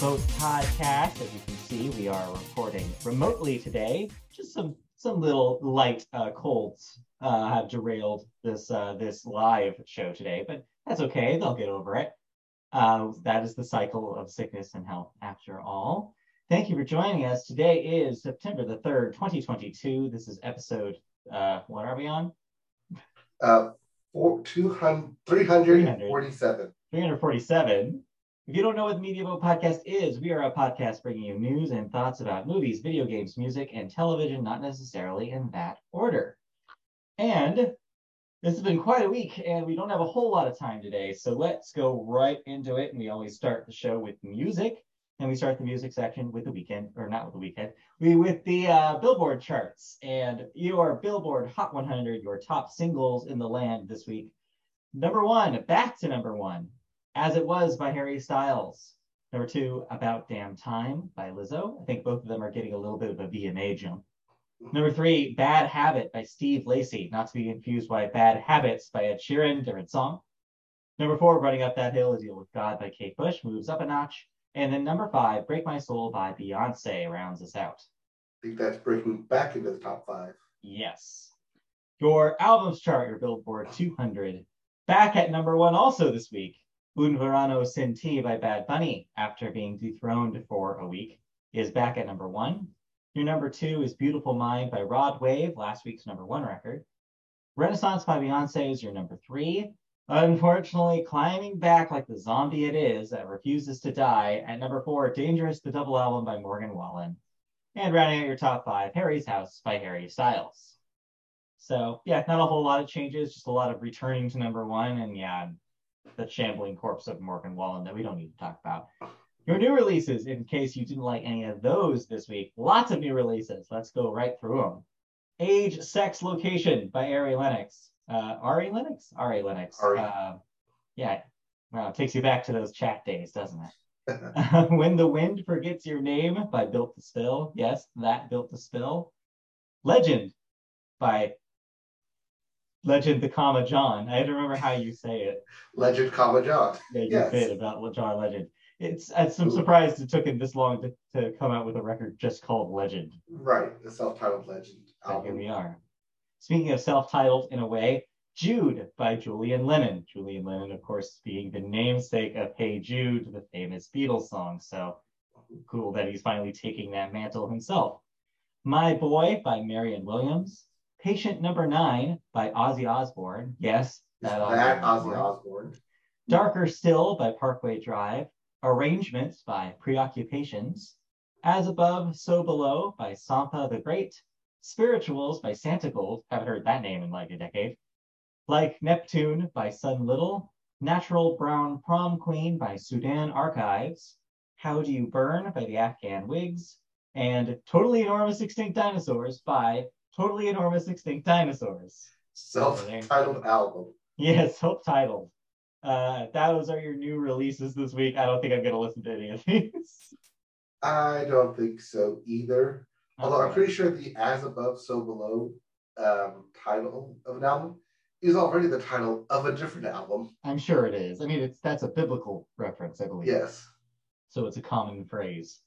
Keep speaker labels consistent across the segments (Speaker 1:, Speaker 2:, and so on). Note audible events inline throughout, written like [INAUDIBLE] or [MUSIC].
Speaker 1: Boat podcast. As you can see, we are recording remotely today. Just some some little light uh, colds uh, have derailed this uh, this live show today, but that's okay. They'll get over it. Uh, that is the cycle of sickness and health, after all. Thank you for joining us. Today is September the third, 2022. This is episode. Uh, what are we on?
Speaker 2: Uh, four, 200, 347.
Speaker 1: 347. If you don't know what the Media Boat Podcast is, we are a podcast bringing you news and thoughts about movies, video games, music, and television, not necessarily in that order. And this has been quite a week, and we don't have a whole lot of time today, so let's go right into it. And we always start the show with music, and we start the music section with the weekend, or not with the weekend, we with the uh, Billboard charts. And your Billboard Hot 100, your top singles in the land this week. Number one, back to number one. As It Was by Harry Styles. Number two, About Damn Time by Lizzo. I think both of them are getting a little bit of a VMA jump. Number three, Bad Habit by Steve Lacy, not to be confused by Bad Habits by Ed Sheeran, different song. Number four, Running Up That Hill, A Deal with God by Kate Bush, moves up a notch. And then number five, Break My Soul by Beyonce rounds us out.
Speaker 2: I think that's breaking back into the top five.
Speaker 1: Yes. Your albums chart, your Billboard 200. Back at number one also this week, Un Verano Sin Ti by Bad Bunny, after being dethroned for a week, is back at number one. Your number two is Beautiful Mind by Rod Wave, last week's number one record. Renaissance by Beyonce is your number three. Unfortunately, climbing back like the zombie it is that refuses to die, at number four, Dangerous, the double album by Morgan Wallen. And rounding out your top five, Harry's House by Harry Styles. So, yeah, not a whole lot of changes, just a lot of returning to number one. And yeah, the shambling corpse of Morgan Wallen that we don't need to talk about. Your new releases, in case you didn't like any of those this week, lots of new releases. Let's go right through them. Age, Sex, Location by Ari Lennox. Uh, Ari Lennox? Ari Lennox.
Speaker 2: Ari.
Speaker 1: Uh, yeah, well, it takes you back to those chat days, doesn't it? [LAUGHS] [LAUGHS] when the Wind Forgets Your Name by Built to Spill. Yes, that Built to Spill. Legend by Legend the comma John. I had to remember how you say it.
Speaker 2: Legend, comma John.
Speaker 1: Yeah, you
Speaker 2: Yes.
Speaker 1: bit about John Legend. It's I'm surprised it took him this long to, to come out with a record just called Legend.
Speaker 2: Right, the self-titled Legend
Speaker 1: So here we are. Speaking of self-titled in a way, Jude by Julian Lennon. Julian Lennon, of course, being the namesake of Hey Jude, the famous Beatles song. So cool that he's finally taking that mantle himself. My Boy by Marlon Williams. Patient Number Nine by Ozzy Osbourne. Yes, that
Speaker 2: that
Speaker 1: Ozzy
Speaker 2: Ozzy Osbourne?
Speaker 1: Darker Still by Parkway Drive, Arrangements by Preoccupations, As Above, So Below by Sampa the Great, Spirituals by Santigold, haven't heard that name in like a decade, Like Neptune by Sun Little, Natural Brown Prom Queen by Sudan Archives, How Do You Burn by the Afghan Whigs, and Totally Enormous Extinct Dinosaurs by Totally Enormous Extinct Dinosaurs.
Speaker 2: Self-titled album.
Speaker 1: Yes, self-titled. Uh, those are your new releases this week. I don't think I'm gonna listen to any of these.
Speaker 2: I don't think so either. Although I'm pretty sure the As Above, So Below um, title of an album is already the title of a different album.
Speaker 1: I'm sure it is. I mean, it's that's a biblical reference, I believe.
Speaker 2: Yes.
Speaker 1: So it's a common phrase.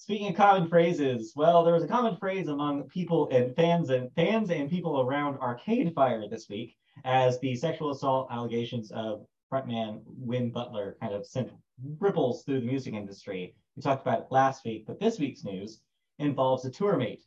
Speaker 1: Speaking of common phrases, well, there was a common phrase among people and fans and fans and people around Arcade Fire this week as the sexual assault allegations of frontman Win Butler kind of sent ripples through the music industry. We talked about it last week, but this week's news involves a tour mate.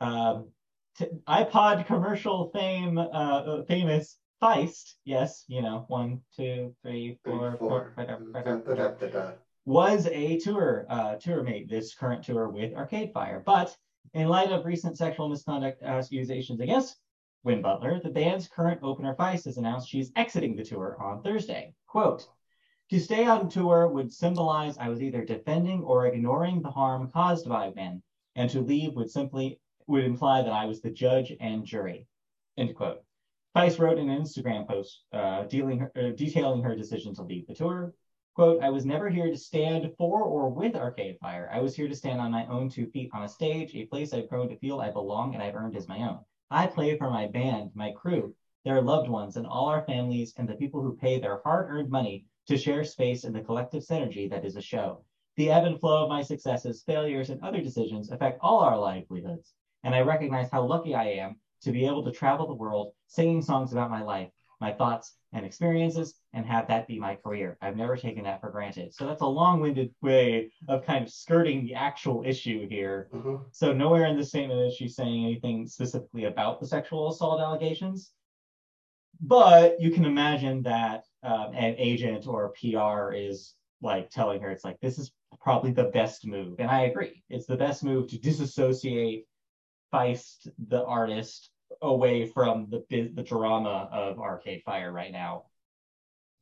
Speaker 1: Um, t- iPod commercial fame, uh, uh, famous Feist, yes, you know, one, two, three, four, four, five,
Speaker 2: Da-da-da-da.
Speaker 1: Was a tour uh, tour mate this current tour with Arcade Fire. But in light of recent sexual misconduct accusations against Win Butler, the band's current opener Feist has announced she's exiting the tour on Thursday. Quote, to stay on tour would symbolize I was either defending or ignoring the harm caused by men, and to leave would simply would imply that I was the judge and jury. End quote. Feist wrote in an Instagram post uh, her, uh, detailing her decision to leave the tour. Quote, I was never here to stand for or with Arcade Fire. I was here to stand on my own two feet on a stage, a place I've grown to feel I belong and I've earned as my own. I play for my band, my crew, their loved ones, and all our families and the people who pay their hard earned money to share space in the collective synergy that is a show. The ebb and flow of my successes, failures, and other decisions affect all our livelihoods. And I recognize how lucky I am to be able to travel the world singing songs about my life, my thoughts, and experiences, and have that be my career. I've never taken that for granted. So that's a long winded way of kind of skirting the actual issue here.
Speaker 2: Mhm.
Speaker 1: So nowhere in the statement is she saying anything specifically about the sexual assault allegations. But you can imagine that um, an agent or PR is like telling her it's like this is probably the best move, and I agree. It's the best move to disassociate Feist, the artist, away from the the drama of Arcade Fire right now.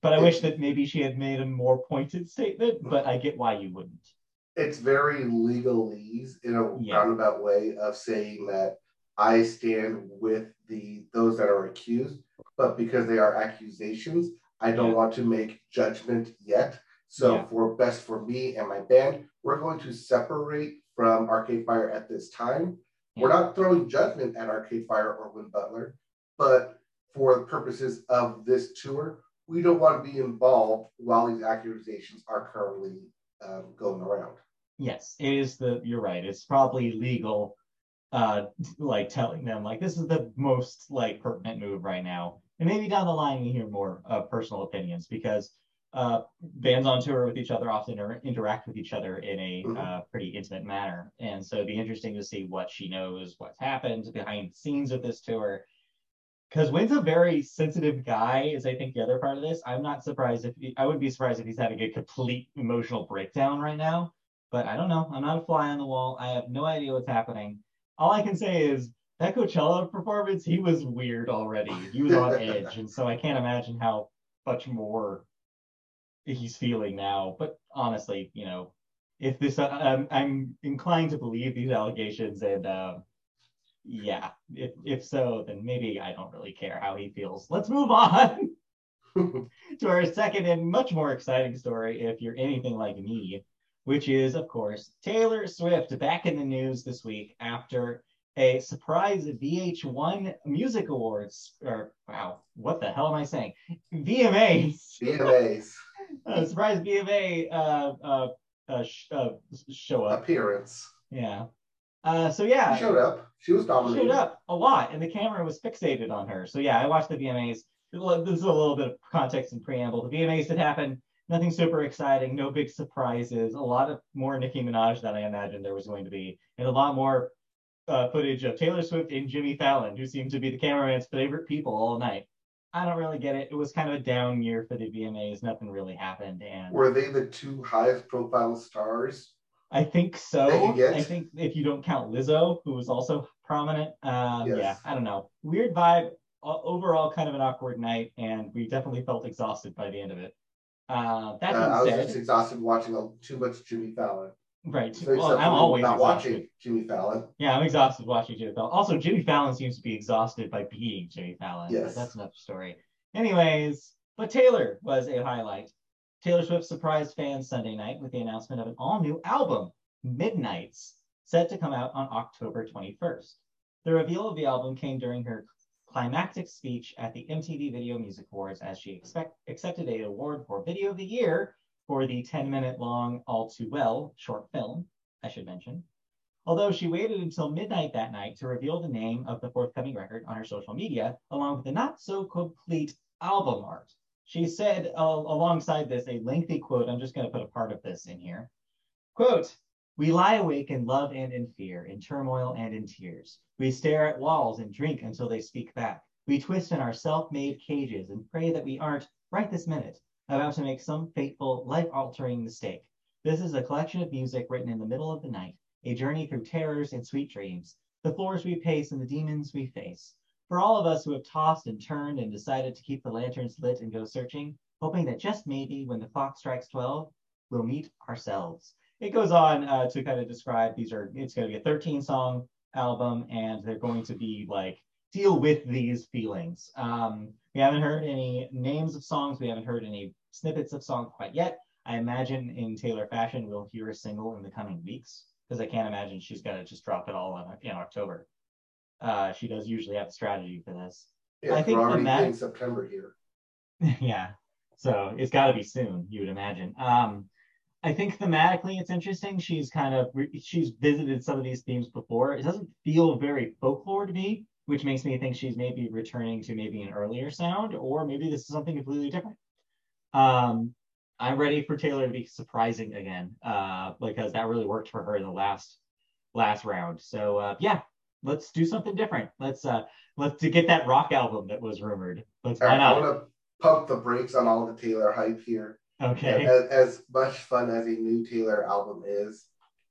Speaker 1: But I wish that maybe she had made a more pointed statement. But I get why you wouldn't.
Speaker 2: It's very legalese in a
Speaker 1: Yeah.
Speaker 2: roundabout way of saying that I stand with the those that are accused, but because they are accusations, I don't
Speaker 1: Yeah.
Speaker 2: want to make judgment yet. So
Speaker 1: Yeah.
Speaker 2: for best for me and my band, we're going to separate from Arcade Fire at this time. We're not throwing judgment at Arcade Fire or Win Butler, but for the purposes of this tour, we don't want to be involved while these accusations are currently um, going around.
Speaker 1: Yes, it is the you're right. It's probably legal uh like telling them like this is the most like pertinent move right now. And maybe down the line we hear more uh, personal opinions because uh bands on tour with each other often inter- interact with each other in a
Speaker 2: Mhm.
Speaker 1: uh, pretty intimate manner. And so it'd be interesting to see what she knows, what's happened behind the scenes of this tour. Because Wayne's a very sensitive guy, is I think the other part of this. I'm not surprised if he, I wouldn't be surprised if he's having a complete emotional breakdown right now. But I don't know. I'm not a fly on the wall. I have no idea what's happening. All I can say is that Coachella performance, he was weird already. He was on [LAUGHS] edge, and so I can't imagine how much more he's feeling now. But honestly, you know, if this, uh, I'm, I'm inclined to believe these allegations, and um, yeah, if if so, then maybe I don't really care how he feels. Let's move on [LAUGHS] to our second and much more exciting story, if you're anything like me, which is, of course, Taylor Swift back in the news this week after a surprise VH1 Music Awards, or wow, what the hell am I saying? VMAs,
Speaker 2: VMAs
Speaker 1: uh, surprise VMA uh, uh, uh, sh- uh, show up.
Speaker 2: appearance.
Speaker 1: Yeah. Uh, so yeah,
Speaker 2: She showed up. She was
Speaker 1: dominant.
Speaker 2: she
Speaker 1: showed up a lot, and the camera was fixated on her. So yeah, I watched the VMAs. This is a little bit of context and preamble. The VMAs did happen. nothing super exciting, no big surprises. A lot of more Nicki Minaj than I imagined there was going to be, and a lot more uh, footage of Taylor Swift and Jimmy Fallon, who seemed to be the cameraman's favorite people all night. I don't really get it. It was kind of a down year for the VMAs. Nothing really happened, and
Speaker 2: Were they the two highest profile stars?
Speaker 1: I think so.
Speaker 2: That you get?
Speaker 1: I think if you don't count Lizzo, who was also prominent, um,
Speaker 2: Yes.
Speaker 1: yeah, I don't know. Weird vibe. Overall, kind of an awkward night, and we definitely felt exhausted by the end of it. Uh, that
Speaker 2: Uh, I was
Speaker 1: being
Speaker 2: just exhausted watching a- too much Jimmy Fallon.
Speaker 1: Right?
Speaker 2: So
Speaker 1: Well, I'm always
Speaker 2: not
Speaker 1: exhausted.
Speaker 2: watching Jimmy Fallon.
Speaker 1: Yeah, I'm exhausted watching Jimmy Fallon. Also, Jimmy Fallon seems to be exhausted by being Jimmy Fallon.
Speaker 2: Yes.
Speaker 1: That's another story. Anyways, but Taylor was a highlight. Taylor Swift surprised fans Sunday night with the announcement of an all new album, Midnights, set to come out on October 21st. The reveal of the album came during her climactic speech at the MTV Video Music Awards as she expect, accepted a award for Video of the Year for the 10 minute long All Too Well short film, I should mention. Although she waited until midnight that night to reveal the name of the forthcoming record on her social media, along with the not so complete album art. She said uh, alongside this a lengthy quote. I'm just going to put a part of this in here. Quote, we lie awake in love and in fear, in turmoil and in tears. We stare at walls and drink until they speak back. We twist in our self made cages and pray that we aren't, right this minute, about to make some fateful, life altering mistake. This is a collection of music written in the middle of the night, a journey through terrors and sweet dreams, the floors we pace and the demons we face. For all of us who have tossed and turned and decided to keep the lanterns lit and go searching, hoping that just maybe when the clock strikes 12, we'll meet ourselves. It goes on uh, to kind of describe these are, it's going to be a 13 song album and they're going to be like, deal with these feelings. Um, we haven't heard any names of songs, we haven't heard any snippets of song quite yet. I imagine in Taylor fashion, we'll hear a single in the coming weeks because I can't imagine she's going to just drop it all in, in October. Uh, she does usually have a strategy for this.
Speaker 2: Yeah,
Speaker 1: I think
Speaker 2: we're already
Speaker 1: mag-
Speaker 2: in September here. [LAUGHS]
Speaker 1: yeah. So it's got to be soon, you would imagine. Um, I think thematically it's interesting. She's kind of she's visited some of these themes before. It doesn't feel very folklore to me, which makes me think she's maybe returning to maybe an earlier sound, or maybe this is something completely different. Um, I'm ready for Taylor to be surprising again, uh, because that really worked for her in the last last round. So uh, yeah, let's do something different. Let's uh, let's to get that rock album that was rumored. Let's.
Speaker 2: I want to pump the brakes on all the Taylor hype here.
Speaker 1: Okay.
Speaker 2: As, as, much fun as a new Taylor album is,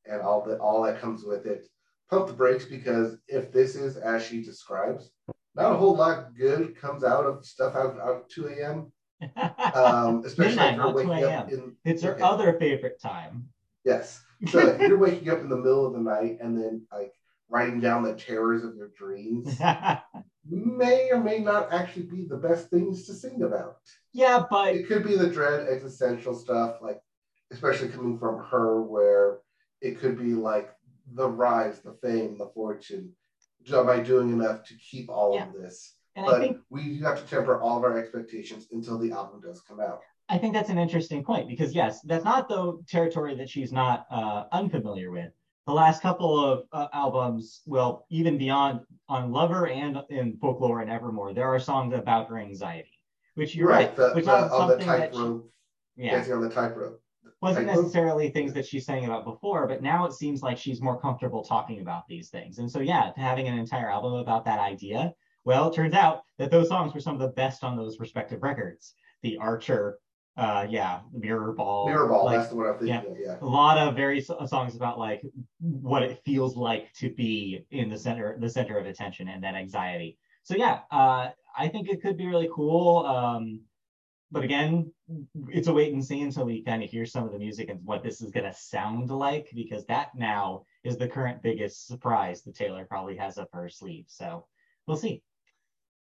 Speaker 2: and all the all that comes with it, pump the brakes because if this is as she describes, not a whole lot good comes out of stuff out out 2 a.m.
Speaker 1: Um, [LAUGHS] especially Midnight, if you're waking up in it's her okay. other favorite time.
Speaker 2: Yes. So [LAUGHS] if you're waking up in the middle of the night and then like writing down the terrors of your dreams [LAUGHS] may or may not actually be the best things to sing about.
Speaker 1: Yeah, but
Speaker 2: it could be the dread existential stuff, like especially coming from her, where it could be like the rise, the fame, the fortune. Am I doing enough to keep all yeah. of this? And but think, we have to temper all of our expectations until the album does come out.
Speaker 1: I think that's an interesting point because yes, that's not the territory that she's not uh, unfamiliar with. The last couple of uh, albums, well, even beyond on Lover and in Folklore and Evermore, there are songs about her anxiety, which you're right, right
Speaker 2: the, which the, on the tightrope, yeah, dancing on the tightrope.
Speaker 1: Wasn't necessarily things that she's saying about before, but now it seems like she's more comfortable talking about these things. And so, yeah, having an entire album about that idea well, it turns out that those songs were some of the best on those respective records. The Archer, uh, yeah, Mirror Ball.
Speaker 2: Mirror Ball, like, that's the one I'm thinking yeah, of, yeah.
Speaker 1: A lot of very songs about like what it feels like to be in the center, the center of attention and that anxiety. So yeah, uh, I think it could be really cool. Um, but again, it's a wait and see until we kind of hear some of the music and what this is going to sound like, because that now is the current biggest surprise that Taylor probably has up her sleeve. So we'll see.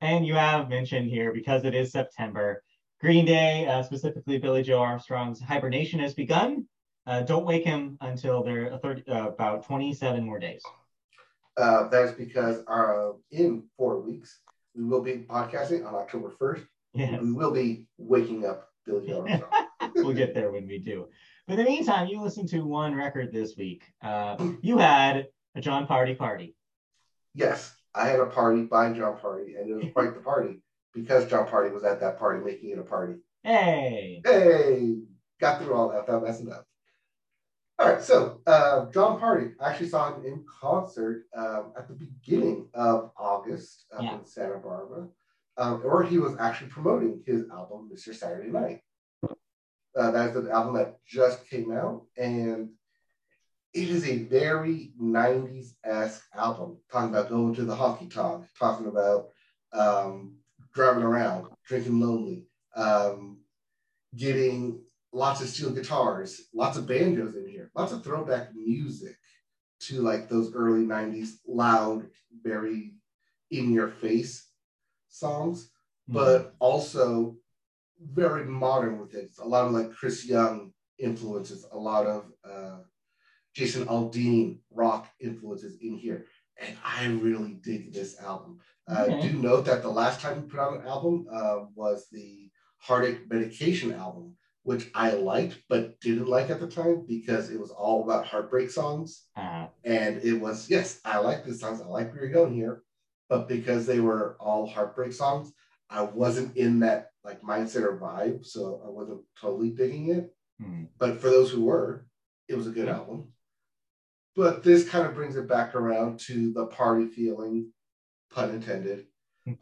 Speaker 1: And you have mentioned here, because it is September, Green Day, uh, specifically Billie Joe Armstrong's hibernation has begun. Uh, don't wake him until there are 30, uh, about 27 more days.
Speaker 2: Uh, that's because uh, in four weeks, we will be podcasting on October 1st. Yes. We will be waking up Billy Joe Armstrong. [LAUGHS]
Speaker 1: we'll get there when we do. But in the meantime, you listened to one record this week. Uh, you had a Jon Pardi party.
Speaker 2: Yes. I had a party by Jon Pardi, and it was quite the party because Jon Pardi was at that party making it a party.
Speaker 1: Hey.
Speaker 2: Hey. Got through all that without messing up. All right, so uh, Jon Pardi, I actually saw him in concert um, at the beginning of August up yeah. in Santa Barbara, um, where he was actually promoting his album, Mr. Saturday Night. Uh, that's the album that just came out, and it is a very 90s esque album, talking about going to the honky tonk, talking about um, driving around, drinking lonely, um, getting lots of steel guitars, lots of banjos in here, lots of throwback music to like those early 90s loud, very in your face songs, mm-hmm. but also very modern with it. A lot of like Chris Young influences, a lot of uh, Jason Aldean rock influences in here. And I really dig this album. Uh, okay. Do note that the last time we put out an album uh, was the Heartache Medication album, which I liked but didn't like at the time because it was all about heartbreak songs. Uh-huh. And it was, yes, I like these songs. I like where you're going here. But because they were all heartbreak songs, I wasn't in that like mindset or vibe. So I wasn't totally digging it. Mm-hmm. But for those who were, it was a good album. But this kind of brings it back around to the party feeling, pun intended,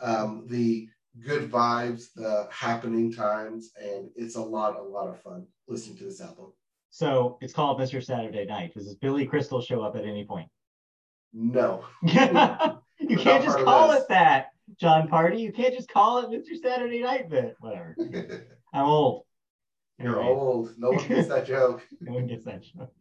Speaker 2: um, the good vibes, the happening times, and it's a lot, a lot of fun listening to this album.
Speaker 1: So it's called Mr. Saturday Night. Does Billy Crystal show up at any point?
Speaker 2: No. [LAUGHS] [LAUGHS]
Speaker 1: you can't just call it that, Jon Pardi. You can't just call it Mr. Saturday Night but Whatever. [LAUGHS] I'm old.
Speaker 2: You're old. No one gets that joke. [LAUGHS]
Speaker 1: no one gets that joke.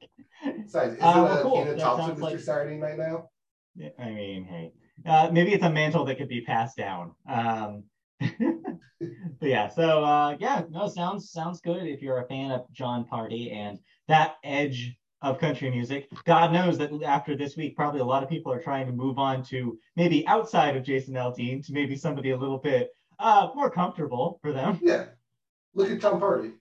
Speaker 2: Besides, isn't uh, well, cool. Kenan Thompson Mr. Like, Saturday Night now?
Speaker 1: Yeah, I mean, hey, uh, maybe it's a mantle that could be passed down. Um, [LAUGHS] but yeah, so uh, yeah, no, sounds sounds good if you're a fan of Jon Pardi and that edge of country music. God knows that after this week, probably a lot of people are trying to move on to maybe outside of Jason Aldean to maybe somebody a little bit uh, more comfortable for them.
Speaker 2: Yeah, look at Jon Pardi.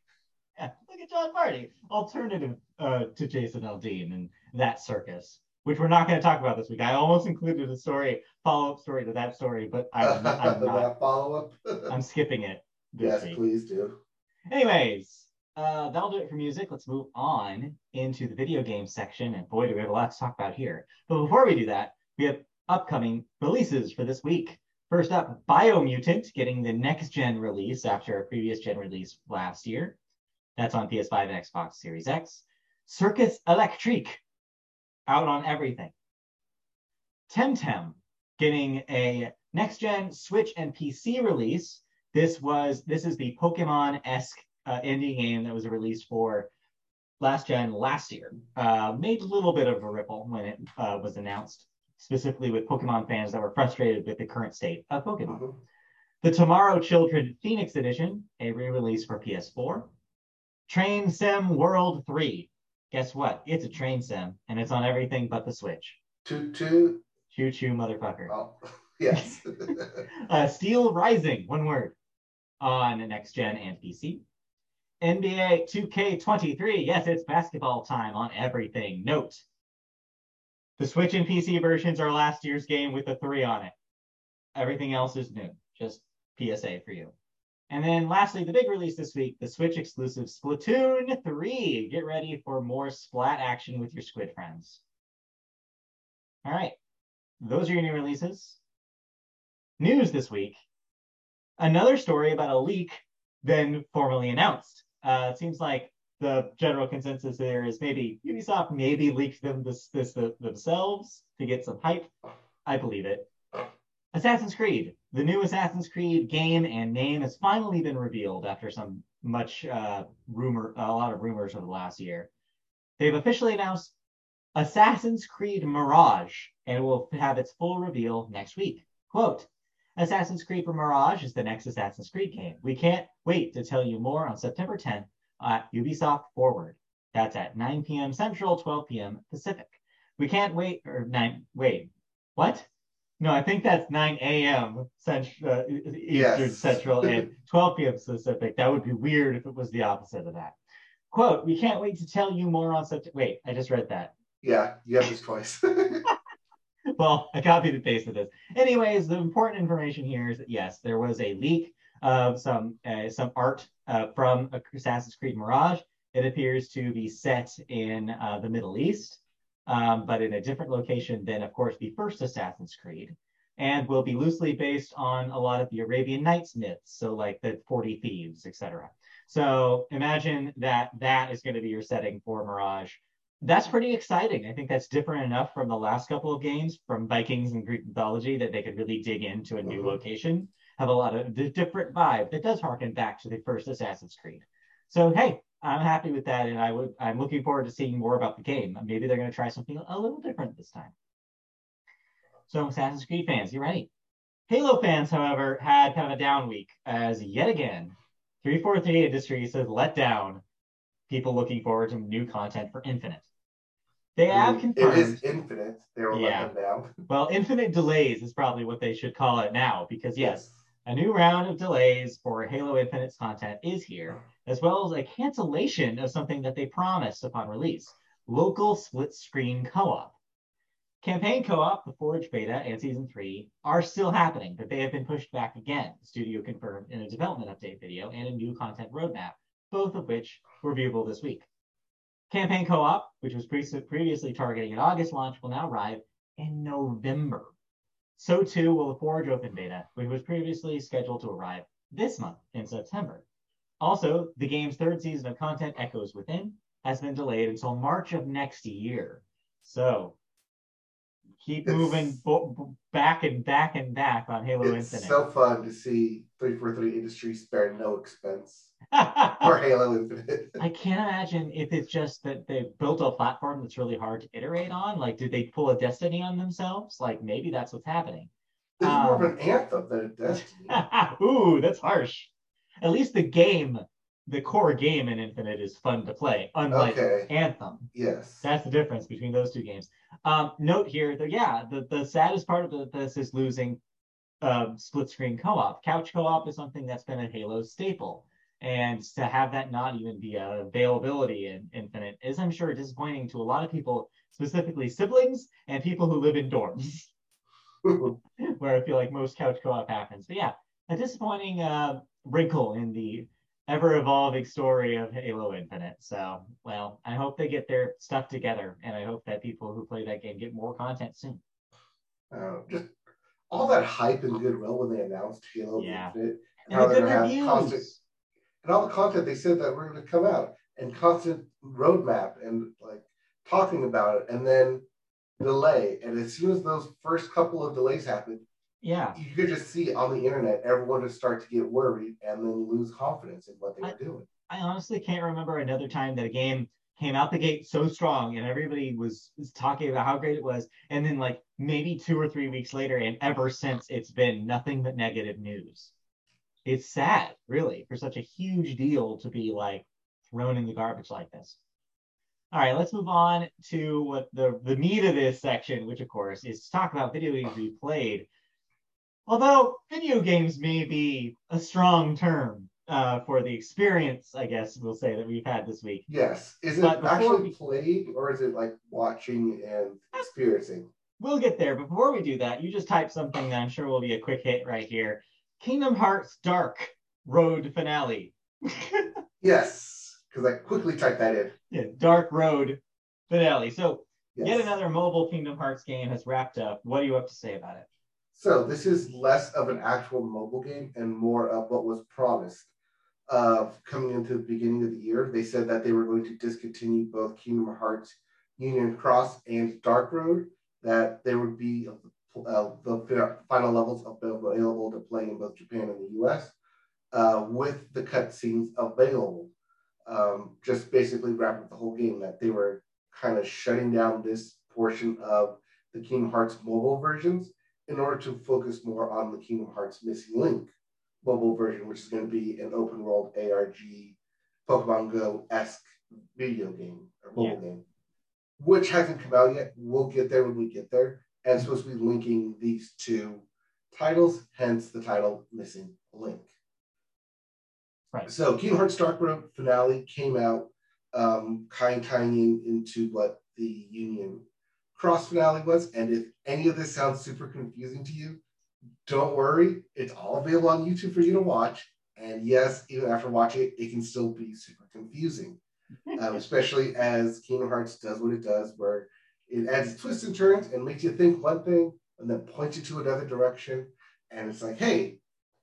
Speaker 1: John Marty, alternative uh, to Jason Aldean and that circus, which we're not going to talk about this week. I almost included a story, follow up story to that story, but I'm, [LAUGHS] I'm not.
Speaker 2: follow up. [LAUGHS]
Speaker 1: I'm skipping it.
Speaker 2: yes,
Speaker 1: week.
Speaker 2: please do.
Speaker 1: Anyways, uh, that'll do it for music. Let's move on into the video game section. And boy, do we have a lot to talk about here. But before we do that, we have upcoming releases for this week. First up, Biomutant getting the next gen release after a previous gen release last year. That's on PS5 and Xbox Series X. Circus Electrique out on everything. Temtem getting a next gen Switch and PC release. This was this is the Pokemon esque uh, indie game that was released for last gen last year. Uh, made a little bit of a ripple when it uh, was announced, specifically with Pokemon fans that were frustrated with the current state of Pokemon.
Speaker 2: Mhm.
Speaker 1: The Tomorrow Children Phoenix Edition, a re-release for PS4. Train Sim World 3. Guess what? It's a train sim, and it's on everything but the Switch.
Speaker 2: Toot toot.
Speaker 1: Choo choo, motherfucker.
Speaker 2: Oh, [LAUGHS] yes. [LAUGHS]
Speaker 1: Uh, Steelrising, one word, on next gen and PC. NBA 2K23, yes, it's basketball time on everything. Note, the Switch and PC versions are last year's game with a three on it. Everything else is new, just PSA for you. And then lastly, the big release this week, the Switch exclusive Splatoon 3. Get ready for more splat action with your squid friends. All right, those are your new releases. News this week another story about a leak then formally announced. Uh, it seems like the general consensus there is maybe Ubisoft maybe leaked them this, this, the, themselves to get some hype. I believe it. Assassin's Creed, the new Assassin's Creed game and name has finally been revealed after some much uh, rumor, a lot of rumors over the last year. They've officially announced Assassin's Creed Mirage and will have its full reveal next week. Quote, Assassin's Creed Mirage is the next Assassin's Creed game. We can't wait to tell you more on September 10th at Ubisoft Forward. That's at 9 p.m. Central, 12 p.m. Pacific. We can't wait, or 9, wait, what? No, I think that's 9 a.m. Central, uh, Eastern
Speaker 2: Yes.
Speaker 1: Central and [LAUGHS] 12 p.m. Pacific. That would be weird if it was the opposite of that. Quote, we can't wait to tell you more on September. Wait, I just read that.
Speaker 2: yeah, you have this choice. [LAUGHS] [LAUGHS]
Speaker 1: well, I copied and pasted this. Anyways, the important information here is that yes, there was a leak of some uh, some art uh, from Assassin's Creed Mirage. It appears to be set in uh, the Middle East, um, but in a different location than, of course, the first Assassin's Creed, and will be loosely based on a lot of the Arabian Nights myths, so like the Forty Thieves, etc. So imagine that that is going to be your setting for Mirage that's pretty exciting. I think that's different enough from the last couple of games from Vikings and Greek mythology that they could really dig into a new
Speaker 2: Mhm.
Speaker 1: location, have a lot of d- different vibe that does harken back to the first Assassin's Creed. So hey, I'm happy with that, and I would I'm looking forward to seeing more about the game. Maybe they're going to try something a little different this time. So Assassin's Creed fans, you ready? Halo fans, however, had kind of a down week as yet again, 343 Industries has let down people looking forward to new content for Infinite. They have confirmed.
Speaker 2: is infinite. They will
Speaker 1: Yeah.
Speaker 2: let them down.
Speaker 1: Well, infinite delays is probably what they should call it now, because yes, a new round of delays for Halo Infinite's content is here, as well as a cancellation of something that they promised upon release local split screen co op. Campaign co op, the Forge beta, and Season 3 are still happening, but they have been pushed back again, studio confirmed in a development update video and a new content roadmap, both of which were viewable this week. Campaign co op, which was pre- previously targeting an August launch, will now arrive in November. So too will the Forge Open Beta, which was previously scheduled to arrive this month in September. Also, the game's third season of content, Echoes Within, has been delayed until March of next year. So keep
Speaker 2: It's-
Speaker 1: moving bo- bo- back and back and back on Halo
Speaker 2: It's
Speaker 1: Infinite.
Speaker 2: so fun to see 343 Industries spare no expense [LAUGHS] for Halo Infinite.
Speaker 1: I can't imagine if it's just that they built a platform that's really hard to iterate on. Like, did they pull a Destiny on themselves? Like, maybe that's what's happening.
Speaker 2: This is more of
Speaker 1: Um,
Speaker 2: an anthem than a Destiny. [LAUGHS]
Speaker 1: Ooh, that's harsh. At least the game, the core game in Infinite is fun to play, unlike
Speaker 2: Okay.
Speaker 1: Anthem.
Speaker 2: Yes.
Speaker 1: That's the difference between those two games. Um, note here that yeah, the, the saddest part of this is losing um, split screen co-op. Couch co-op is something that's been a Halo staple, And to have that not even be a availability in Infinite is, I'm sure, disappointing to a lot of people, specifically siblings and people who live in dorms, [LAUGHS] [LAUGHS] where I feel like most couch co-op happens. But yeah, a disappointing uh, wrinkle in the ever evolving story of Halo Infinite. So, well, I hope they get their stuff together, and I hope that people who play that game get more content soon.
Speaker 2: Uh, just all that hype and goodwill when they announced Halo
Speaker 1: Yeah.
Speaker 2: Infinite,
Speaker 1: And the good reviews.
Speaker 2: constant and all the content they said that were going to come out, and constant roadmap and like talking about it, and then delay. And as soon as those first couple of delays happened,
Speaker 1: Yeah.
Speaker 2: you could just see on the internet everyone would start to get worried and then lose confidence in what they were doing.
Speaker 1: I honestly can't remember another time that a game came out the gate so strong and everybody was, was talking about how great it was. And then, like, maybe two or three weeks later, and ever since, it's been nothing but negative news. It's sad, really, for such a huge deal to be like thrown in the garbage like this. All right, let's move on to what the, the meat of this section, which, of course, is to talk about video games we played. Although video games may be a strong term uh, for the experience, I guess we'll say that we've had this week.
Speaker 2: Yes. Is it actually
Speaker 1: we-
Speaker 2: played or is it like watching and experiencing?
Speaker 1: We'll get there, but before we do that, you just type something that I'm sure will be a quick hit right here. Kingdom Hearts Dark Road Finale. [LAUGHS]
Speaker 2: Yes, because I quickly typed that in.
Speaker 1: yeah, Dark Road Finale. So
Speaker 2: Yes.
Speaker 1: yet another mobile Kingdom Hearts game has wrapped up. What do you have to say about it?
Speaker 2: So this is less of an actual mobile game and more of what was promised. Uh, coming into the beginning of the year, they said that they were going to discontinue both Kingdom Hearts Union Cross and Dark Road. That there would be uh, the final levels available to play in both Japan and the U.S. Uh, with the cutscenes available. Um, just basically wrapping up the whole game that they were kind of shutting down this portion of the Kingdom Hearts mobile versions in order to focus more on the Kingdom Hearts Missing Link mobile version, which is going to be an open world ARG Pokemon Go esque video game or mobile game, which hasn't come out yet. We'll get there when we get there. And it's supposed to be linking these two titles, hence the title Missing Link.
Speaker 1: Right.
Speaker 2: So Kingdom Hearts Dark Road finale came out, um, kind of tying into what the Union Cross finale was. And if any of this sounds super confusing to you, don't worry. It's all available on YouTube for you to watch. And yes, even after watching it, it can still be super confusing, um, especially as Kingdom Hearts does what it does, where it adds twists and turns and makes you think one thing and then points you to another direction. And it's like, hey,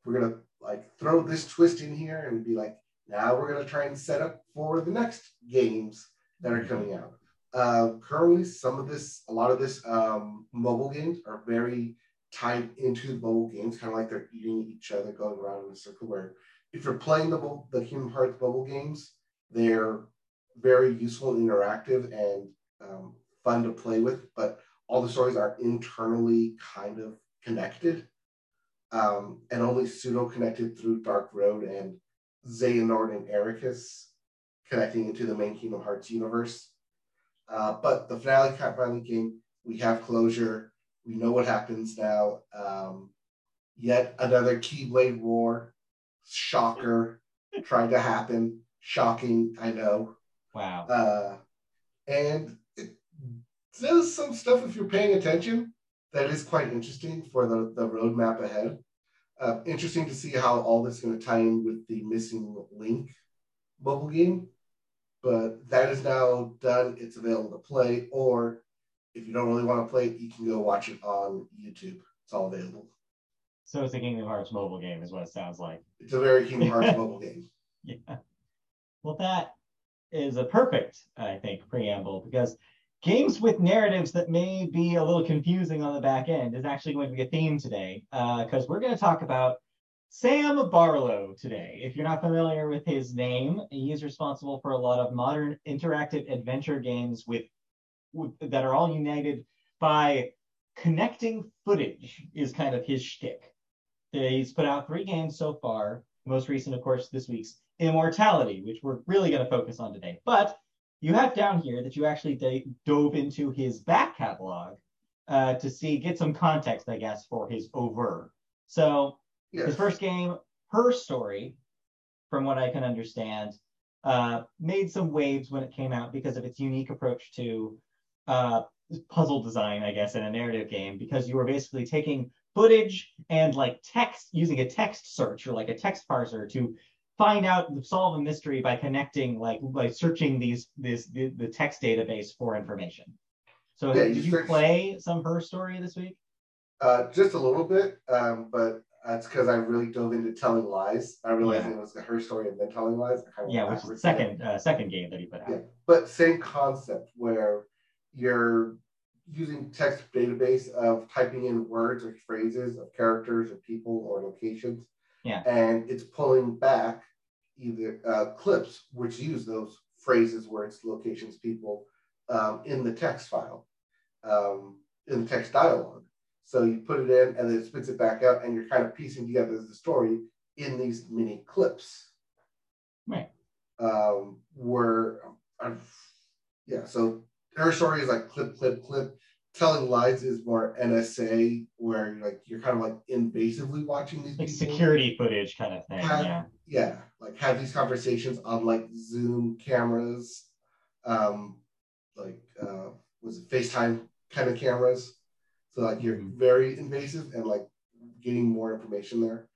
Speaker 2: we're gonna like throw this twist in here and be like, now we're gonna try and set up for the next games that are coming out. Uh, currently, some of this, a lot of this um, mobile games are very tied into the mobile games, kind of like they're eating each other, going around in a circle. Where if you're playing the the Kingdom Hearts mobile games, they're very useful and interactive and um, fun to play with. But all the stories are internally kind of connected, um, and only pseudo connected through Dark Road and Xehanort and Eraqus connecting into the main Kingdom Hearts universe. Uh, but the finale kind finally came. We have closure. We know what happens now. Um, yet another Keyblade War shocker [LAUGHS] trying to happen. Shocking, I know.
Speaker 1: Wow.
Speaker 2: Uh, and it does some stuff if you're paying attention that is quite interesting for the, the roadmap ahead. Uh, interesting to see how all this is going to tie in with the missing link mobile game. But that is now done. It's available to play. Or if you don't really want to play it, you can go watch it on YouTube. It's all available.
Speaker 1: So it's a Kingdom Hearts mobile game, is what it sounds like.
Speaker 2: It's a very Kingdom Hearts [LAUGHS] mobile game.
Speaker 1: Yeah. Well, that is a perfect, I think, preamble because games with narratives that may be a little confusing on the back end is actually going to be a theme today uh, because we're going to talk about Sam Barlow today. If you're not familiar with his name, he is responsible for a lot of modern interactive adventure games with, with that are all united by connecting footage is kind of his shtick. He's put out three games so far. Most recent, of course, this week's Immortality, which we're really going to focus on today. But you have down here that you actually d- dove into his back catalog uh, to see, get some context, I guess, for his over. So
Speaker 2: Yes.
Speaker 1: his first game, Her Story, from what I can understand, uh, made some waves when it came out because of its unique approach to uh, puzzle design, I guess, in a narrative game, because you were basically taking footage and like text using a text search or like a text parser to find out and solve a mystery by connecting like by searching these this the, the text database for information. So
Speaker 2: Yeah,
Speaker 1: did
Speaker 2: you
Speaker 1: you play some her story this week?
Speaker 2: Uh, just a little bit, um, but that's because I really dove into telling lies. I realized
Speaker 1: Yeah.
Speaker 2: it was her story and then telling lies. Kinda
Speaker 1: Yeah, which is the second uh, second game that he put out.
Speaker 2: Yeah. But same concept where you're using text database of typing in words or phrases of characters or people or locations.
Speaker 1: Yeah.
Speaker 2: And it's pulling back either uh, clips which use those phrases, words, locations, people um, in the text file, um, in the text dialogue. So you put it in and then it spits it back out, and you're kind of piecing together the story in these mini clips.
Speaker 1: Right.
Speaker 2: Um, where, um, yeah, so her story is like clip, clip, clip. Telling lies is more NSA, where you're like you're kind of like invasively watching these
Speaker 1: Like
Speaker 2: people.
Speaker 1: security footage kind of thing.
Speaker 2: Yeah.
Speaker 1: Yeah.
Speaker 2: Yeah, like have these conversations on like Zoom cameras, um, like uh, was it FaceTime kind of cameras. So like you're very invasive and like getting more information there.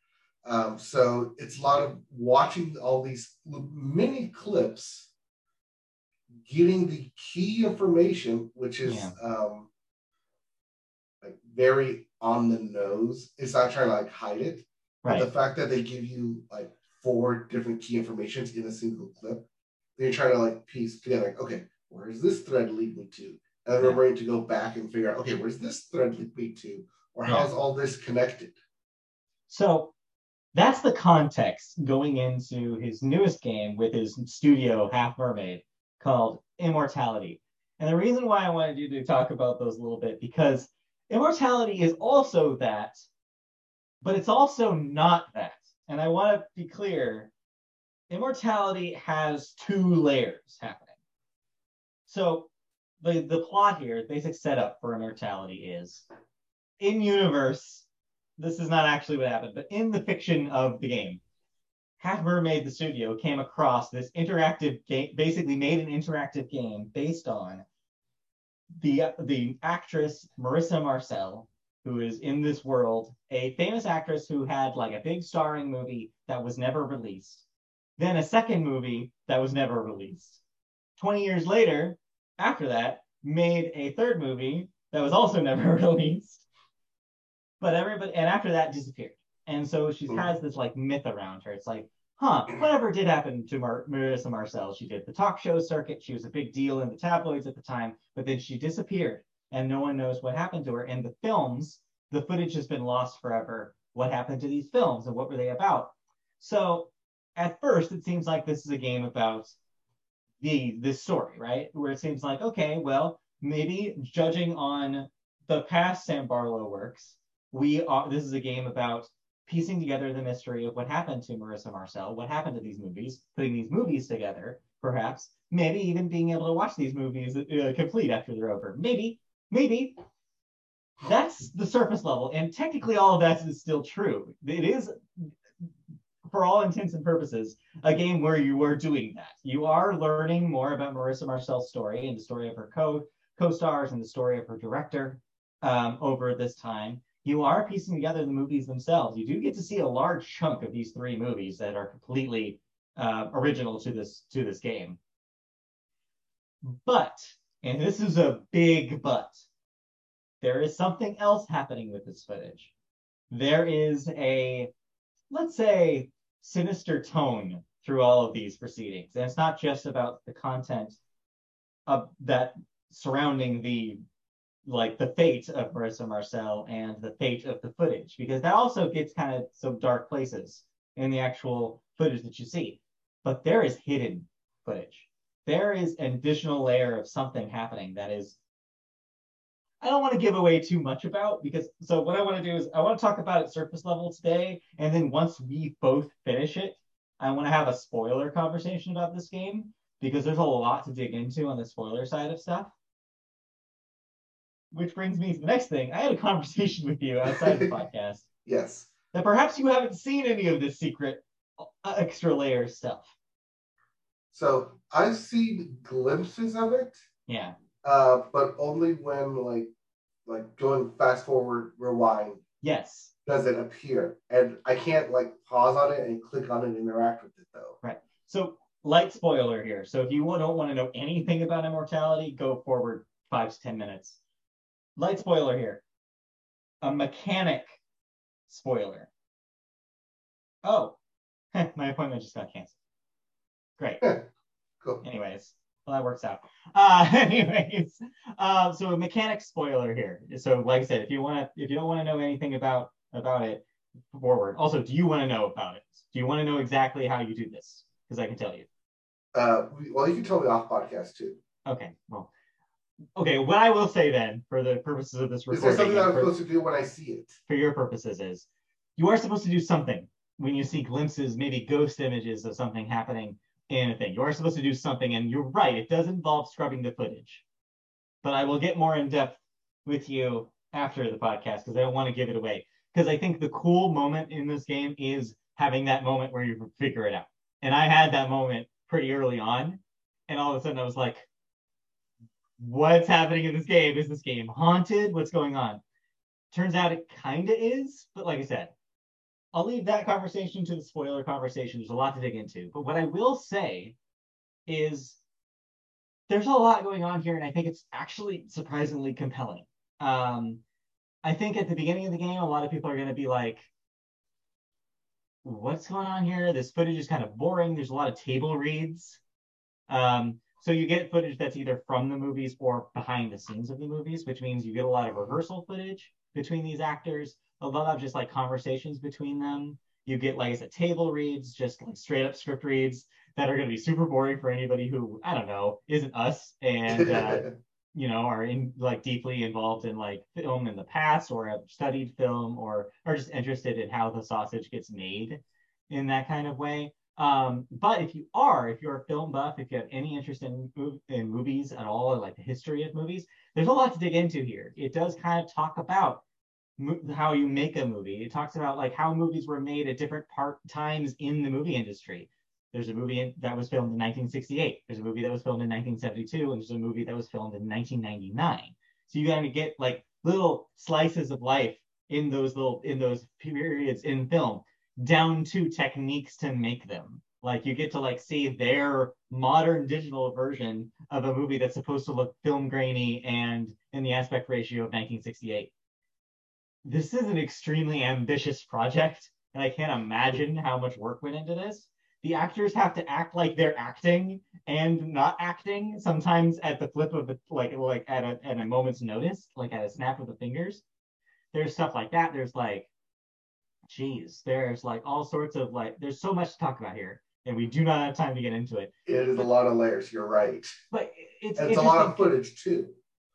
Speaker 2: Um, so it's a lot of watching all these mini clips, getting the key information, which is
Speaker 1: Yeah.
Speaker 2: um, like very on the nose. It's not trying to like hide it. But
Speaker 1: Right.
Speaker 2: the fact that they give you like four different key informations in a single clip, then you're trying to like piece together, like, okay, where does this thread lead me to? And then
Speaker 1: Yeah.
Speaker 2: remembering to go back and figure out, okay, where's this thread lead to? Or
Speaker 1: Yeah.
Speaker 2: how's all this connected?
Speaker 1: So that's the context going into his newest game with his studio Half Mermaid called Immortality. And the reason why I wanted you to talk about those a little bit because Immortality is also that, but it's also not that. And I want to be clear Immortality has two layers happening. So the, the plot here, the basic setup for Immortality is in universe, this is not actually what happened, but in the fiction of the game, Half Mermaid the studio came across this interactive game, basically made an interactive game based on the the actress Marissa Marcel, who is in this world, a famous actress who had like a big starring movie that was never released, then a second movie that was never released. 20 years later, after that, made a third movie that was also [LAUGHS] never released. But everybody and after that disappeared. And so she
Speaker 2: Hmm.
Speaker 1: has this like myth around her. It's like huh whatever did happen to Mar- marissa marcel. She did the talk show circuit. She was a big deal in the tabloids at the time but then she disappeared and no one knows what happened to her. And the films the footage has been lost forever. What happened to these films and what were they about? So at first it seems like this is a game about the this story right where it seems like okay well maybe judging on the past sam barlow works we are this is a game about piecing together the mystery of what happened to Marissa Marcel, what happened to these movies, putting these movies together, perhaps, maybe even being able to watch these movies uh, complete after they're over. Maybe, maybe. That's the surface level, and technically all of that is still true. It is, for all intents and purposes, a game where you are doing that. You are learning more about Marissa Marcel's story and the story of her co co-stars and the story of her director um, over this time you are piecing together the movies themselves. You do get to see a large chunk of these three movies that are completely uh, original to this to this game. But, and this is a big but, there is something else happening with this footage. There is a, let's say, sinister tone through all of these proceedings, and it's not just about the content of that surrounding the like the fate of Marissa Marcel and the fate of the footage, because that also gets kind of some dark places in the actual footage that you see. But there is hidden footage. There is an additional layer of something happening that is I don't want to give away too much about because so what I want to do is I want to talk about it surface level today, and then once we both finish it, I want to have a spoiler conversation about this game because there's a lot to dig into on the spoiler side of stuff. Which brings me to the next thing. I had a [LAUGHS] conversation with you outside the [LAUGHS] podcast
Speaker 2: Yes.
Speaker 1: that perhaps you haven't seen any of this secret uh, extra layer stuff.
Speaker 2: So I've seen glimpses of it.
Speaker 1: Yeah.
Speaker 2: Uh, but only when like like going fast forward, rewind.
Speaker 1: Yes.
Speaker 2: Does it appear? And I can't like pause on it and click on it and interact with it though.
Speaker 1: Right. So light spoiler here. So if you don't want to know anything about immortality, go forward five to ten minutes. Light spoiler here. A mechanic spoiler. Oh, [LAUGHS] my appointment just got canceled. Great. [LAUGHS]
Speaker 2: cool.
Speaker 1: Anyways, well, that works out. Uh, [LAUGHS] anyways, uh, so a mechanic spoiler here. So, like I said, if you want to, if you don't want to know anything about about it, forward. Also, do you want to know about it? Do you want to know exactly how you do this? Because I can tell you.
Speaker 2: Uh, well, you can tell me off podcast too.
Speaker 1: Okay. Well. Okay. What I will say then, for the purposes of this recording,
Speaker 2: is there something I'm
Speaker 1: for,
Speaker 2: supposed to do when I see it?
Speaker 1: For your purposes, is you are supposed to do something when you see glimpses, maybe ghost images of something happening in a thing. You are supposed to do something, and you're right, it does involve scrubbing the footage. But I will get more in depth with you after the podcast because I don't want to give it away. Because I think the cool moment in this game is having that moment where you figure it out. And I had that moment pretty early on, and all of a sudden I was like, what's happening in this game? Is this game haunted? What's going on? Turns out it kind of is, but like I said, I'll leave that conversation to the spoiler conversation. There's a lot to dig into. But what I will say is there's a lot going on here, and I think it's actually surprisingly compelling. Um, I think at the beginning of the game, a lot of people are going to be like, what's going on here? This footage is kind of boring. There's a lot of table reads. Um, so you get footage that's either from the movies or behind the scenes of the movies, which means you get a lot of rehearsal footage between these actors a lot of just like conversations between them. You get like I said, table reads, just like straight up script reads that are going to be super boring for anybody who I don't know isn't us and uh, [LAUGHS] you know are in like deeply involved in like film in the past or have studied film or are just interested in how the sausage gets made in that kind of way. Um, but if you are, if you're a film buff, if you have any interest in in movies at all, or like the history of movies, there's a lot to dig into here. It does kind of talk about how you make a movie. It talks about like how movies were made at different part times in the movie industry. There's a movie that was filmed in 1968. There's a movie that was filmed in 1972, and there's a movie that was filmed in 1999. So you kind of get like little slices of life in those little in those periods in film, down to techniques to make them. Like you get to like see their modern digital version of a movie that's supposed to look film grainy and in the aspect ratio of 1968 this is an extremely ambitious project, and I can't imagine how much work went into this. The actors have to act like they're acting and not acting sometimes at the flip of the like like at a at a moment's notice, like at a snap of the fingers. There's stuff like that. There's like, geez, there's like all sorts of like there's so much to talk about here, and we do not have time to get into it.
Speaker 2: It is but, a lot of layers. You're right.
Speaker 1: But it's
Speaker 2: it's a lot of footage too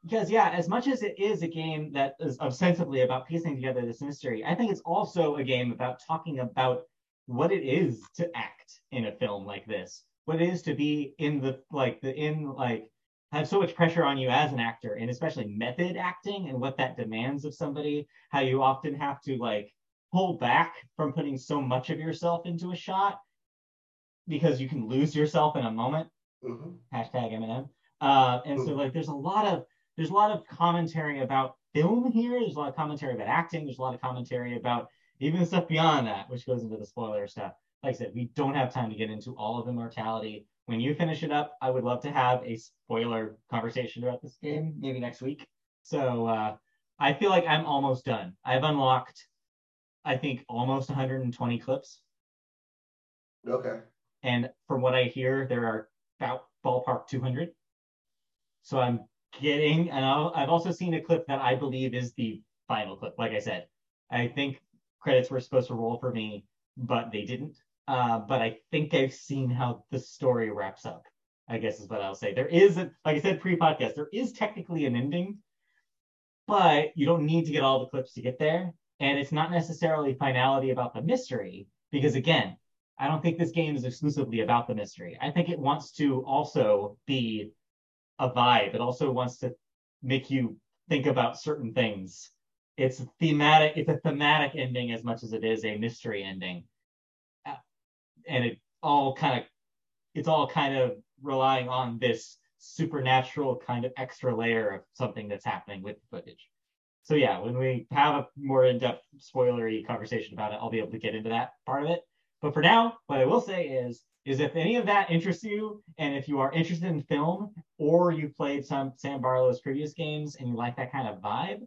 Speaker 1: because yeah, as much as it is a game that is ostensibly about piecing together this mystery, I think it's also a game about talking about what it is to act in a film like this, what it is to be in the like the in like have so much pressure on you as an actor, and especially method acting and what that demands of somebody, how you often have to like pull back from putting so much of yourself into a shot because you can lose yourself in a moment. Mm-hmm. Hashtag Eminem. Uh, and so like there's a lot of there's a lot of commentary about film here. There's a lot of commentary about acting. There's a lot of commentary about even stuff beyond that, which goes into the spoiler stuff. Like I said, we don't have time to get into all of Immortality. When you finish it up, I would love to have a spoiler conversation about this game, maybe next week. So uh, I feel like I'm almost done. I've unlocked, I think, almost 120 clips.
Speaker 2: Okay.
Speaker 1: And from what I hear, there are about ballpark 200. So I'm getting, and i have also seen a clip that I believe is the final clip. Like I said, I think credits were supposed to roll for me, but they didn't. Uh, but I think I've seen how the story wraps up. I guess is what I'll say. There is, a, like I said pre-podcast, there is technically an ending, but you don't need to get all the clips to get there. And it's not necessarily finality about the mystery, because again, I don't think this game is exclusively about the mystery. I think it wants to also be a vibe. It also wants to make you think about certain things. It's thematic. It's a thematic ending as much as it is a mystery ending. Uh, and it all kind of it's all kind of relying on this supernatural kind of extra layer of something that's happening with the footage. So yeah, when we have a more in-depth spoilery conversation about it, I'll be able to get into that part of it. But for now, what I will say is is if any of that interests you, and if you are interested in film, or you've played some Sam Barlow's previous games and you like that kind of vibe,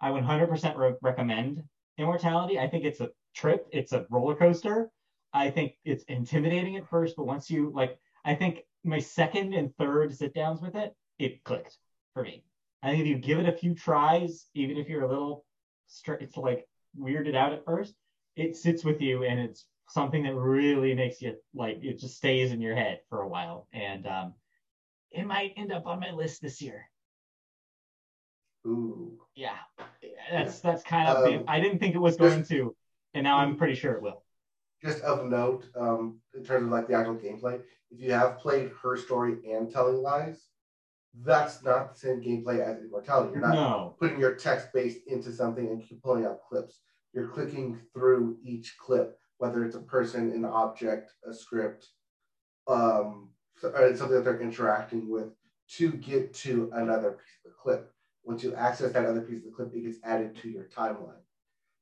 Speaker 1: I 100% re- recommend Immortality. I think it's a trip, it's a roller coaster. I think it's intimidating at first, but once you like, I think my second and third sit downs with it, it clicked for me. I think if you give it a few tries, even if you're a little, it's like weirded out at first, it sits with you and it's something that really makes you like it just stays in your head for a while. And um, it might end up on my list this year.
Speaker 2: Ooh.
Speaker 1: Yeah, that's that's kind of. Um, I didn't think it was going to, and now I'm pretty sure it will.
Speaker 2: Just of note, um, in terms of like the actual gameplay, if you have played Her Story and Telling Lies, that's not the same gameplay as Immortality. You're not
Speaker 1: no.
Speaker 2: putting your text base into something and pulling out clips. You're clicking through each clip, whether it's a person, an object, a script, um, something that they're interacting with to get to another piece of the clip. Once you access that other piece of the clip, it gets added to your timeline.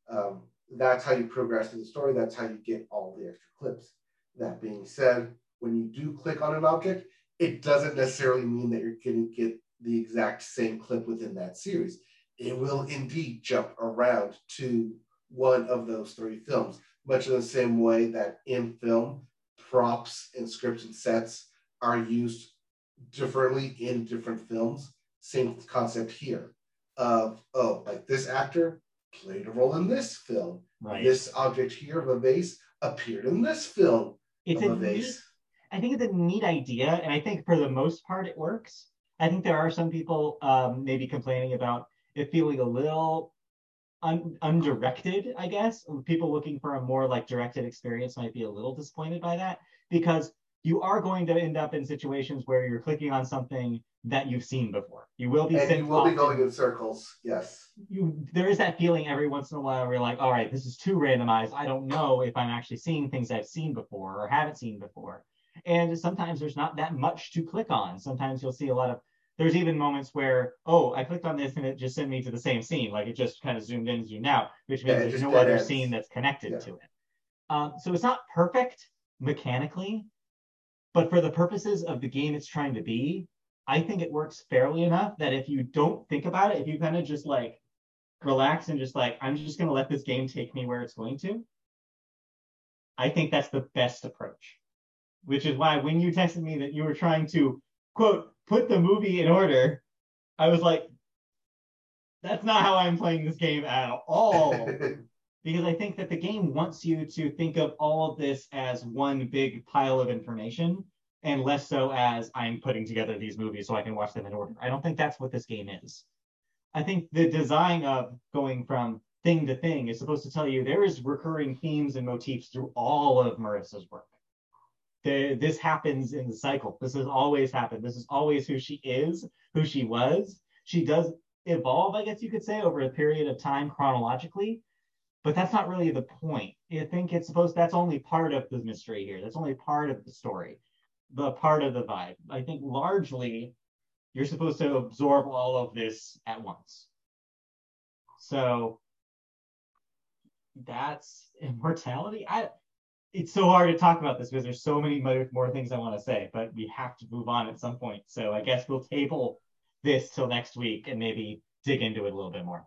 Speaker 2: Um, that's how you progress in the story. That's how you get all the extra clips. That being said, when you do click on an object, it doesn't necessarily mean that you're going to get the exact same clip within that series. It will indeed jump around to one of those three films, much in the same way that in film, props and scripts and sets are used differently in different films. Same concept here of, oh, like this actor played a role in this film.
Speaker 1: Right.
Speaker 2: This object here of a vase appeared in this film
Speaker 1: it's
Speaker 2: of
Speaker 1: a,
Speaker 2: a vase.
Speaker 1: Neat, I think it's a neat idea, and I think for the most part it works. I think there are some people um, maybe complaining about it feeling a little un- undirected. I guess people looking for a more like directed experience might be a little disappointed by that because you are going to end up in situations where you're clicking on something that you've seen before. You will be
Speaker 2: and you will be going in circles. Yes.
Speaker 1: You there is that feeling every once in a while where you're like, all right, this is too randomized. I don't know if I'm actually seeing things I've seen before or haven't seen before. And sometimes there's not that much to click on. Sometimes you'll see a lot of there's even moments where, oh, I clicked on this and it just sent me to the same scene. Like it just kind of zoomed in, zoomed out, which means yeah, there's no other ends. scene that's connected yeah. to it. Um, so it's not perfect mechanically, but for the purposes of the game it's trying to be, I think it works fairly enough that if you don't think about it, if you kind of just like relax and just like, I'm just going to let this game take me where it's going to, I think that's the best approach. Which is why when you texted me that you were trying to, quote, put the movie in order, I was like, that's not how I'm playing this game at all. [LAUGHS] because I think that the game wants you to think of all of this as one big pile of information and less so as I'm putting together these movies so I can watch them in order. I don't think that's what this game is. I think the design of going from thing to thing is supposed to tell you there is recurring themes and motifs through all of Marissa's work. This happens in the cycle. This has always happened. This is always who she is, who she was. She does evolve, I guess you could say, over a period of time chronologically, but that's not really the point. I think it's supposed that's only part of the mystery here. That's only part of the story the part of the vibe. I think largely you're supposed to absorb all of this at once. So that's immortality. I it's so hard to talk about this because there's so many more, things I want to say, but we have to move on at some point. So I guess we'll table this till next week and maybe dig into it a little bit more.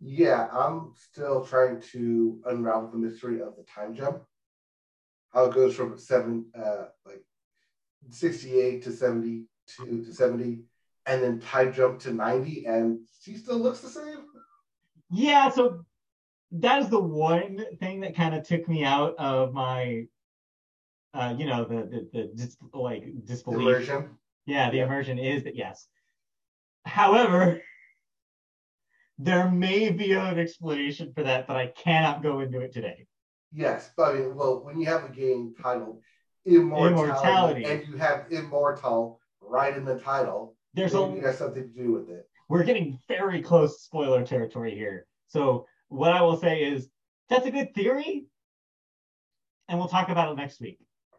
Speaker 2: Yeah, I'm still trying to unravel the mystery of the time jump how it goes from seven, uh, like 68 to 72 to 70, and then time jump to 90, and she still looks the same.
Speaker 1: Yeah, so that is the one thing that kind of took me out of my, uh, you know, the the, the dis- like disbelief.
Speaker 2: Immersion.
Speaker 1: Yeah, the immersion is that yes. However, there may be an explanation for that, but I cannot go into it today.
Speaker 2: Yes, but I mean, well, when you have a game titled Immortality, Immortality. and you have Immortal right in the title, there's a, has something to do with it.
Speaker 1: We're getting very close to spoiler territory here. So what I will say is that's a good theory. and we'll talk about it next week.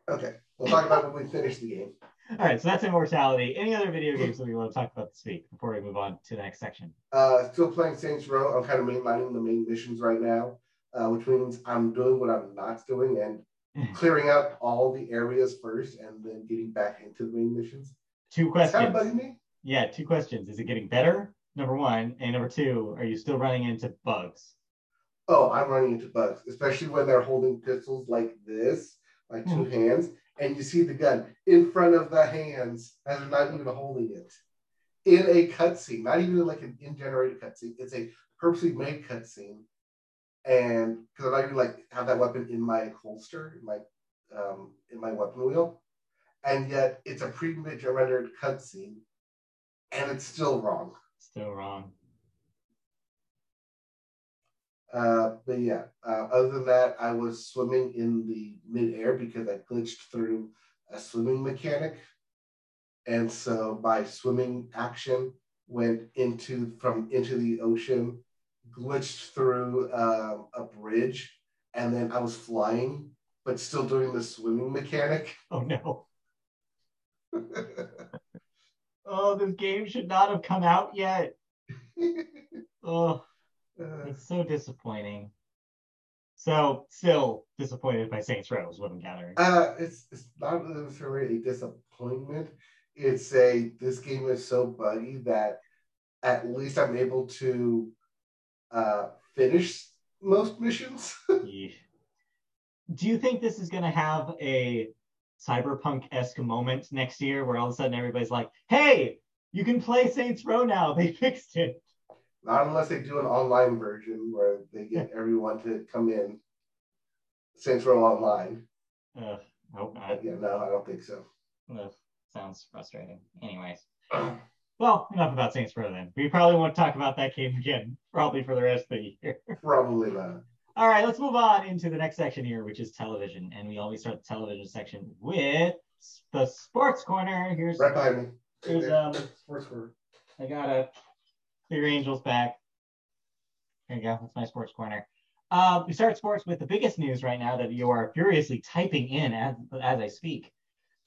Speaker 2: Okay, we'll talk about it when we finish the game.
Speaker 1: All right, so that's Immortality. Any other video games that we want to talk about this week before we move on to the next section?
Speaker 2: Uh, still playing Saints Row. I'm kind of mainlining the main missions right now, uh, which means I'm doing what I'm not doing and [LAUGHS] clearing out all the areas first, and then getting back into the main missions.
Speaker 1: Two
Speaker 2: Is that
Speaker 1: questions.
Speaker 2: bugging me?
Speaker 1: Yeah, two questions. Is it getting better? Number one, and number two, are you still running into bugs?
Speaker 2: Oh, I'm running into bugs, especially when they're holding pistols like this, like two hands, and you see the gun in front of the hands as they're not even holding it in a cutscene, not even like an in-generated cutscene. It's a purposely made cutscene, and because I'm not even like have that weapon in my holster, in my um, in my weapon wheel, and yet it's a pre-rendered cutscene, and it's still wrong.
Speaker 1: Still wrong.
Speaker 2: Uh, but yeah, uh, other than that, I was swimming in the midair because I glitched through a swimming mechanic. And so my swimming action went into from into the ocean, glitched through um, a bridge, and then I was flying, but still doing the swimming mechanic. [LAUGHS]
Speaker 1: Oh no. Oh, this game should not have come out yet. [LAUGHS] Oh,
Speaker 2: Uh,
Speaker 1: it's so disappointing. So, still disappointed by Saints Row is what I'm gathering.
Speaker 2: Uh, it's it's not necessarily a disappointment. It's a this game is so buggy that at least I'm able to uh, finish most missions. [LAUGHS]
Speaker 1: Yeesh. Do you think this is going to have a cyberpunk esque moment next year where all of a sudden everybody's like, hey, you can play Saints Row now? They fixed it.
Speaker 2: Not unless they do an online version where they get [LAUGHS] everyone to come in. Saints Row Online.
Speaker 1: Hope not.
Speaker 2: But yeah, no, I don't think so.
Speaker 1: Ugh, sounds frustrating. Anyways. [CLEARS THROAT] Well, enough about Saints Row then. We probably won't talk about that game again, probably for the rest of the year. [LAUGHS]
Speaker 2: Probably not.
Speaker 1: All right, let's move on into the next section here, which is television. And we always start the television section with the sports corner. Here's
Speaker 2: Right behind me.
Speaker 1: Here's, um,
Speaker 2: Sports corner.
Speaker 1: I got a Clear Angels back. There you go. That's my sports corner. Uh, we start sports with the biggest news right now that you are furiously typing in as, as I speak.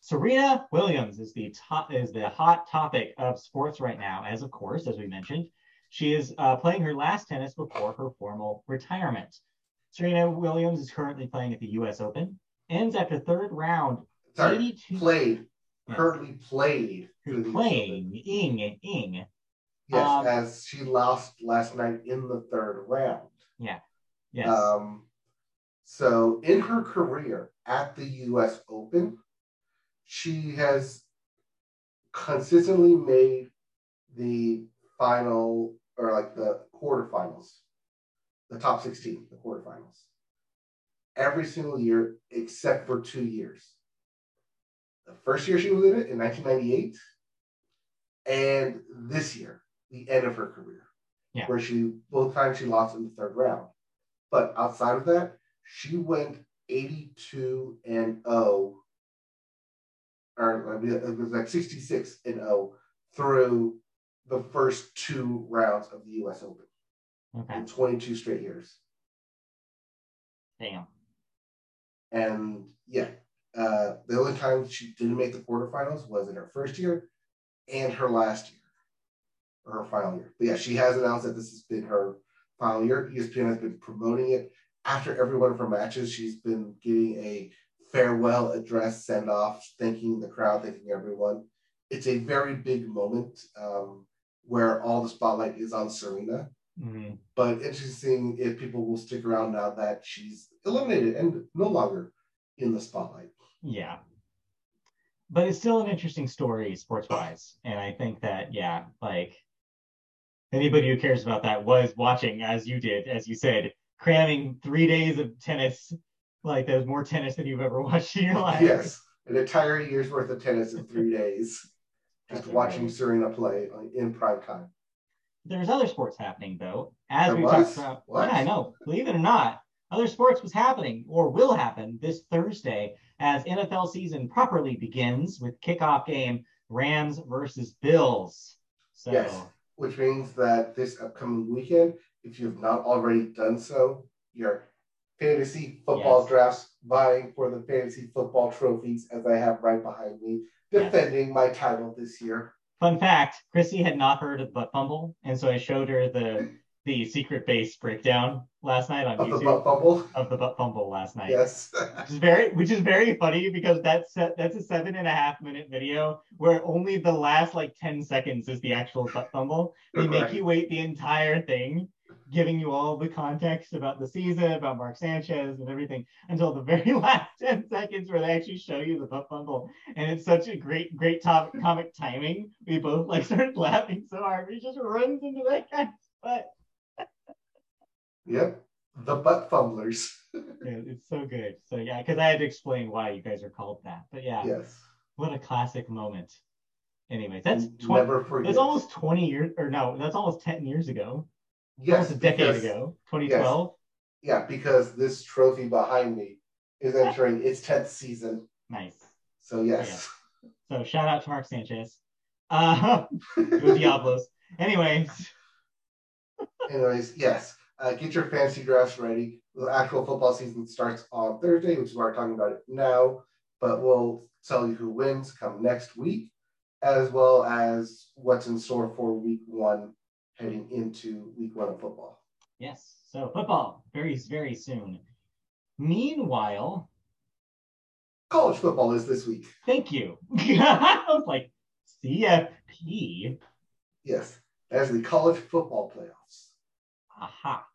Speaker 1: Serena Williams is the top is the hot topic of sports right now, as of course, as we mentioned, she is uh, playing her last tennis before her formal retirement. Serena Williams is currently playing at the U.S. Open. Ends after third round.
Speaker 2: Sorry,
Speaker 1: 82
Speaker 2: played. Currently played.
Speaker 1: playing ing ing.
Speaker 2: Yes,
Speaker 1: Um,
Speaker 2: as she lost last night in the third round. Yeah.
Speaker 1: Yes.
Speaker 2: Um, so in her career at the U.S. Open, she has consistently made the final or like the quarterfinals, the top 16, the quarterfinals, every single year except for two years. The first year she was in it in 1998, and this year, the end of her career,
Speaker 1: Yeah.
Speaker 2: where she both times she lost in the third round. But outside of that, she went 82 and 0, or it was like 66 and 0 through the first two rounds of the US Open
Speaker 1: okay.
Speaker 2: in 22 straight years.
Speaker 1: Damn.
Speaker 2: And yeah, uh, the only time she didn't make the quarterfinals was in her first year and her last year, or her final year. But yeah, she has announced that this has been her final year. ESPN has been promoting it. After every one of her matches, she's been giving a farewell address, send off, thanking the crowd, thanking everyone. It's a very big moment um, where all the spotlight is on Serena.
Speaker 1: Mhm.
Speaker 2: But interesting if people will stick around now that she's eliminated and no longer in the spotlight.
Speaker 1: Yeah. But it's still an interesting story sports wise. And I think that, yeah, like anybody who cares about that was watching as you did, as you said, cramming three days of tennis. Like there's more tennis than you've ever [LAUGHS] watched in your life.
Speaker 2: Yes, an entire year's worth of tennis in three days. [LAUGHS] Just
Speaker 1: That's
Speaker 2: watching. Serena play in prime time.
Speaker 1: There's other sports happening though, as
Speaker 2: There
Speaker 1: we
Speaker 2: was?
Speaker 1: talked about.
Speaker 2: What?
Speaker 1: Yeah, I know. Believe it or not, other sports was happening or will happen this Thursday as NFL season properly begins with kickoff game Rams versus Bills. So
Speaker 2: Yes. Which means that this upcoming weekend, if you've not already done so, you're fantasy football
Speaker 1: Yes.
Speaker 2: drafts, vying for the fantasy football trophies, as I have right behind me, defending my title this year.
Speaker 1: Fun fact: Chrissy had not heard of butt fumble, and so I showed her the the secret base breakdown last night on
Speaker 2: Of the
Speaker 1: YouTube
Speaker 2: butt fumble.
Speaker 1: of the butt fumble last night.
Speaker 2: Yes.
Speaker 1: Which is very, which is very funny because that's that's a seven and a half minute video where only the last like ten seconds is the actual butt fumble. They make
Speaker 2: Right.
Speaker 1: you wait the entire thing, giving you all the context about the season, about Mark Sanchez and everything, until the very [LAUGHS] last ten seconds where they actually show you the butt fumble. And it's such a great, great top comic timing. We both like [LAUGHS] started laughing so hard. He just runs into that guy's butt.
Speaker 2: Yep. The butt fumblers. [LAUGHS]
Speaker 1: Yeah, it's so good. So yeah, because I had to explain why you guys are called that. But yeah.
Speaker 2: Yes.
Speaker 1: What a classic moment. Anyways, that's 20,
Speaker 2: never forget.
Speaker 1: that's almost 20 years, or no, that's almost 10 years ago.
Speaker 2: yes,
Speaker 1: almost a decade
Speaker 2: because-
Speaker 1: ago, 2012.
Speaker 2: Yeah, because this trophy behind me is entering its tenth season.
Speaker 1: Nice.
Speaker 2: So yes.
Speaker 1: So shout out to Mark Sanchez. Uh, [LAUGHS] Diablos. Anyways,
Speaker 2: Anyways, yes. Uh, get your fantasy drafts ready. The actual football season starts on Thursday, which is why we're talking about it now. But we'll tell you who wins come next week, as well as what's in store for week one heading into week one of football.
Speaker 1: yes. So football very, very soon. Meanwhile,
Speaker 2: College football is this week.
Speaker 1: thank you. [LAUGHS] I was like, CFP.
Speaker 2: Yes, as the college football playoffs.
Speaker 1: Aha.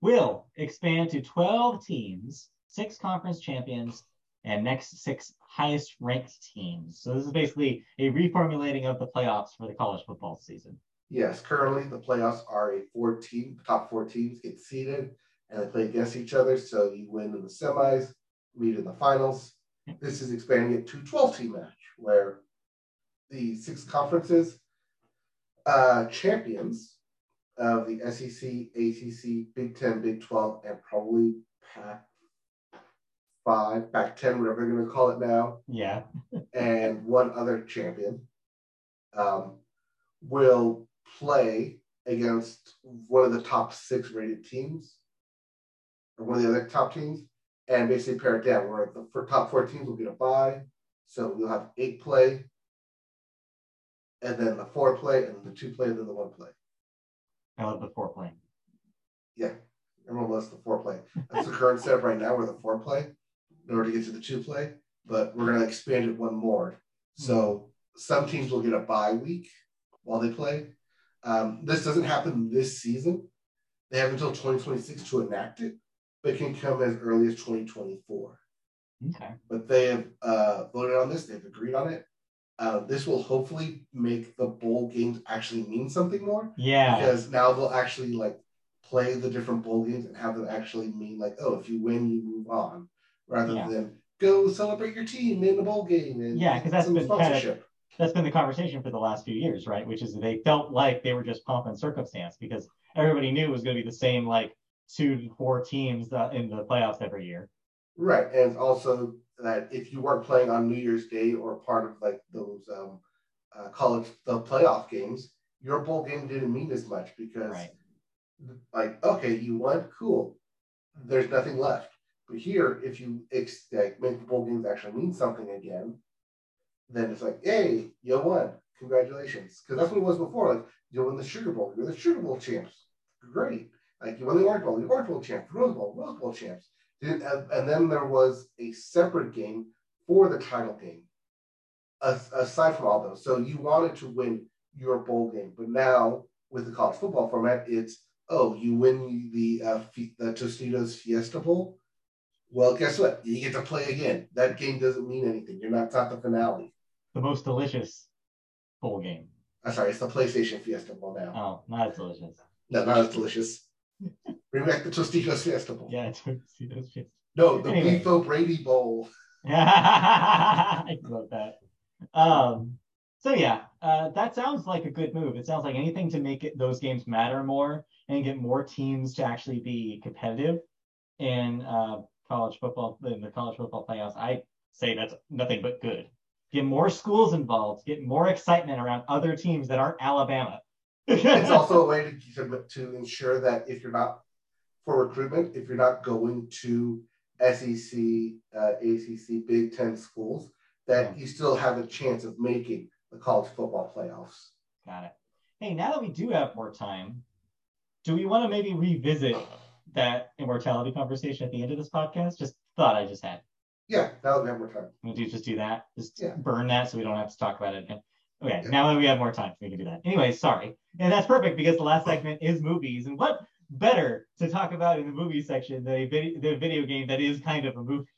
Speaker 1: Will expand to 12 teams, six conference champions, and next six highest ranked teams. So this is basically a reformulating of the playoffs for the college football season.
Speaker 2: Yes, currently the playoffs are a four team, top four teams get seeded and they play against each other. So you win in the semis, meet in the finals. This is expanding it to 12 team match where the six conferences uh, champions of the SEC, ACC, Big 10, Big 12, and probably Pac 5, Pac 10, whatever they're going to call it now,
Speaker 1: Yeah. [LAUGHS]
Speaker 2: and one other champion um, will play against one of the top six rated teams or one of the other top teams and basically pair it down where the for top four teams will get a bye. So you'll have eight play and then the four play and the two play and then the one play.
Speaker 1: I love the foreplay.
Speaker 2: Yeah. Everyone loves the four play. That's the current setup right now where the four play in order to get to the two play, but we're gonna expand it one more. So some teams will get a bye week while they play. Um, this doesn't happen this season. They have until 2026 to enact it, but it can come as early as 2024.
Speaker 1: Okay.
Speaker 2: But they have uh, voted on this, they've agreed on it. Uh, this will hopefully make the bowl games actually mean something more
Speaker 1: Yeah.
Speaker 2: because now they'll actually like play the different bowl games and have them actually mean like, oh, if you win, you move on, rather
Speaker 1: Yeah.
Speaker 2: than go celebrate your team in the bowl game and
Speaker 1: Yeah, 'cause that's
Speaker 2: some
Speaker 1: been kind of-
Speaker 2: sponsorship.
Speaker 1: That's been the conversation for the last few years, right? Which is they felt like they were just pomp and circumstance because everybody knew it was going to be the same like two to four teams uh, in the playoffs every year.
Speaker 2: Right, and also that if you weren't playing on New Year's Day or part of like those um, uh, college the playoff games, your bowl game didn't mean as much because
Speaker 1: Right.
Speaker 2: like okay, you won, cool. There's nothing left. But here, if you ex- like, make the bowl games actually mean something again, then it's like, hey, you won, congratulations. Because that's what it was before. Like you won the Sugar Bowl, you're the Sugar Bowl champs, great. Like you won the Orange Bowl, you're the Orange Bowl champs, Rose Bowl, Rose Bowl champs. And then there was a separate game for the title game, aside from all those. So you wanted to win your bowl game, but now with the college football format, it's oh, you win the uh, the Tostitos Fiesta Bowl. Well, guess what? You get to play again. That game doesn't mean anything. You're not, not the finale.
Speaker 1: The most delicious bowl game.
Speaker 2: I'm sorry, it's the PlayStation Fiesta Bowl now.
Speaker 1: Oh, not as delicious.
Speaker 2: No, not as delicious. Bring back the Tostitos Fiesta Bowl.
Speaker 1: Yeah, to see those shits.
Speaker 2: No, the
Speaker 1: Anyway.
Speaker 2: Brady Bowl. [LAUGHS]
Speaker 1: I love that. Um, so yeah, uh, that sounds like a good move. It sounds like anything to make it, those games matter more and get more teams to actually be competitive in uh, college football in the college football playoffs. I say that's nothing but good. Get more schools involved. Get more excitement around other teams that aren't Alabama.
Speaker 2: It's [LAUGHS] also a way to, to, ensure that if you're not for recruitment if you're not going to SEC, uh, ACC, Big Ten schools, that you still have a chance of making the college football playoffs.
Speaker 1: Got it. Hey, now that we do have more time, do we want to maybe revisit that immortality conversation at the end of this podcast? Just thought I just had.
Speaker 2: Yeah, now that we have more time.
Speaker 1: We'll do just do that. Just
Speaker 2: Yeah.
Speaker 1: burn that so we don't have to talk about it again. Okay,
Speaker 2: Yeah.
Speaker 1: now that we have more time, we can do that. Anyway, sorry. And that's perfect because the last segment is movies. And what better to talk about in the movie section than a video, the video game that is kind of a movie?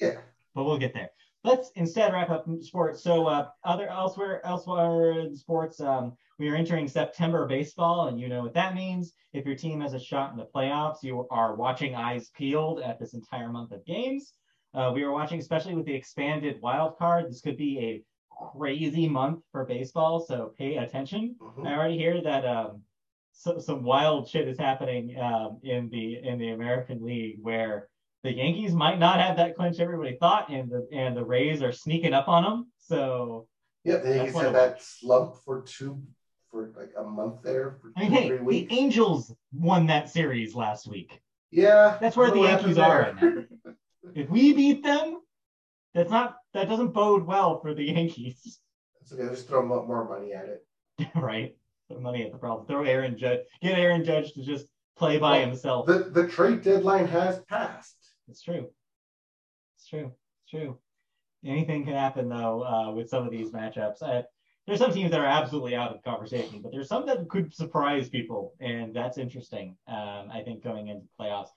Speaker 2: Yeah.
Speaker 1: But we'll get there. Let's instead wrap up sports. So uh, other elsewhere elsewhere in sports, um, we are entering September baseball, and you know what that means. If your team has a shot in the playoffs, you are watching eyes peeled at this entire month of games. Uh, we are watching, especially with the expanded wild card. This could be a crazy month for baseball, so pay attention.
Speaker 2: Mhm.
Speaker 1: I already hear that um, so, some wild shit is happening um, in the in the American League where the Yankees might not have that clinch everybody thought, and the and the Rays are sneaking up on them. So
Speaker 2: yeah, the Yankees had that slump for two, for like a month there, for
Speaker 1: I mean,
Speaker 2: two,
Speaker 1: hey, the. Angels won that series last week.
Speaker 2: yeah,
Speaker 1: That's where the Yankees are
Speaker 2: there. [LAUGHS]
Speaker 1: If we beat them, that's not that doesn't bode well for the Yankees, [LAUGHS]
Speaker 2: It's okay, just throw mo- more money at it.
Speaker 1: right? Put money at the problem. Throw Aaron Judge, get Aaron Judge to just play by
Speaker 2: Well,
Speaker 1: himself.
Speaker 2: The the trade deadline has passed.
Speaker 1: It's true. It's true. It's true. Anything can happen though uh, with some of these matchups. Uh, there's some teams that are absolutely out of the conversation, but there's some that could surprise people, and that's interesting. Um, I think going into playoffs,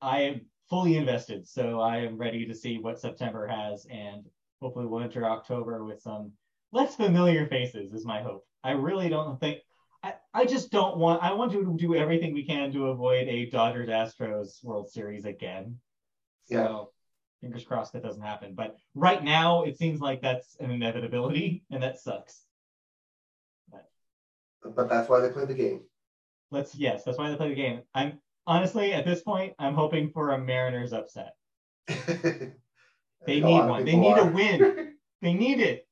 Speaker 1: I am fully invested, so I am ready to see what September has, and hopefully we'll enter October with some less familiar faces. Is my hope. I really don't think. I, I just don't want. I want to do everything we can to avoid a Dodgers Astros World Series again. So
Speaker 2: Yeah.
Speaker 1: fingers crossed that doesn't happen. But right now, it seems like that's an inevitability, and that sucks.
Speaker 2: But that's why they play the game.
Speaker 1: Let's yes, that's why they play the game. I'm honestly at this point, I'm hoping for a Mariners upset. [LAUGHS] They need one. They need a win. [LAUGHS] They need it.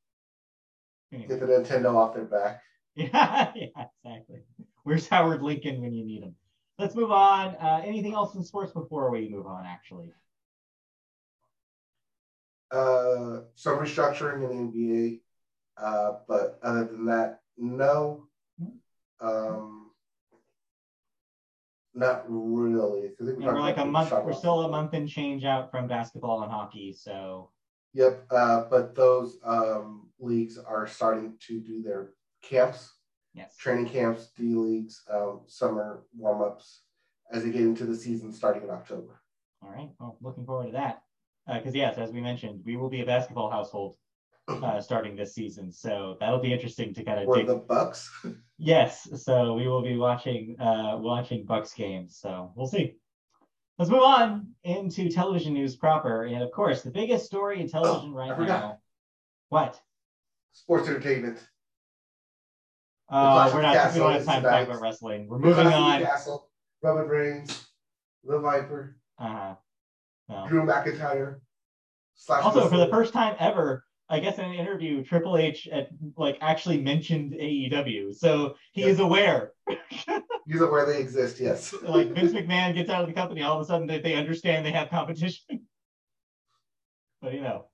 Speaker 1: Anyway.
Speaker 2: Get the Nintendo off their back.
Speaker 1: Yeah, [LAUGHS] yeah, exactly. Where's Howard Lincoln when you need him? Let's move on. Uh, anything else in sports before we move on? Actually,
Speaker 2: Uh, some restructuring in the NBA, uh, but other than that, no. Um, not really. 'cause I think we
Speaker 1: Yeah, we're
Speaker 2: talked
Speaker 1: like a
Speaker 2: about
Speaker 1: month. We're still a month and change out from basketball and hockey. So
Speaker 2: Yep, uh, but those um, leagues are starting to do their camps,
Speaker 1: yes,
Speaker 2: training camps, D leagues, um, summer warm ups as they get into the season starting in October.
Speaker 1: all right. Well, looking forward to that. Because yes, as we mentioned, we will be a basketball household uh, starting this season. So that'll be interesting to kind of
Speaker 2: Or
Speaker 1: dig
Speaker 2: the Bucks. [LAUGHS]
Speaker 1: Yes, so we will be watching uh watching Bucks games. So we'll see. Let's move on into television news proper, and of course, the biggest story in television
Speaker 2: Oh,
Speaker 1: right now. What?
Speaker 2: Sports entertainment.
Speaker 1: Uh, we're not. We
Speaker 2: Castle
Speaker 1: don't have time to talk about wrestling. We're moving on.
Speaker 2: Castle, Roman Reigns, The Viper,
Speaker 1: Uh, no.
Speaker 2: Drew McIntyre. Slash
Speaker 1: Also, for the first time ever, I guess in an interview, Triple H at, like actually mentioned AEW, so he
Speaker 2: Yep.
Speaker 1: is aware.
Speaker 2: It where they exist, yes. [LAUGHS]
Speaker 1: like Vince McMahon gets out of the company, all of a sudden they, they understand they have competition. [LAUGHS] but you know,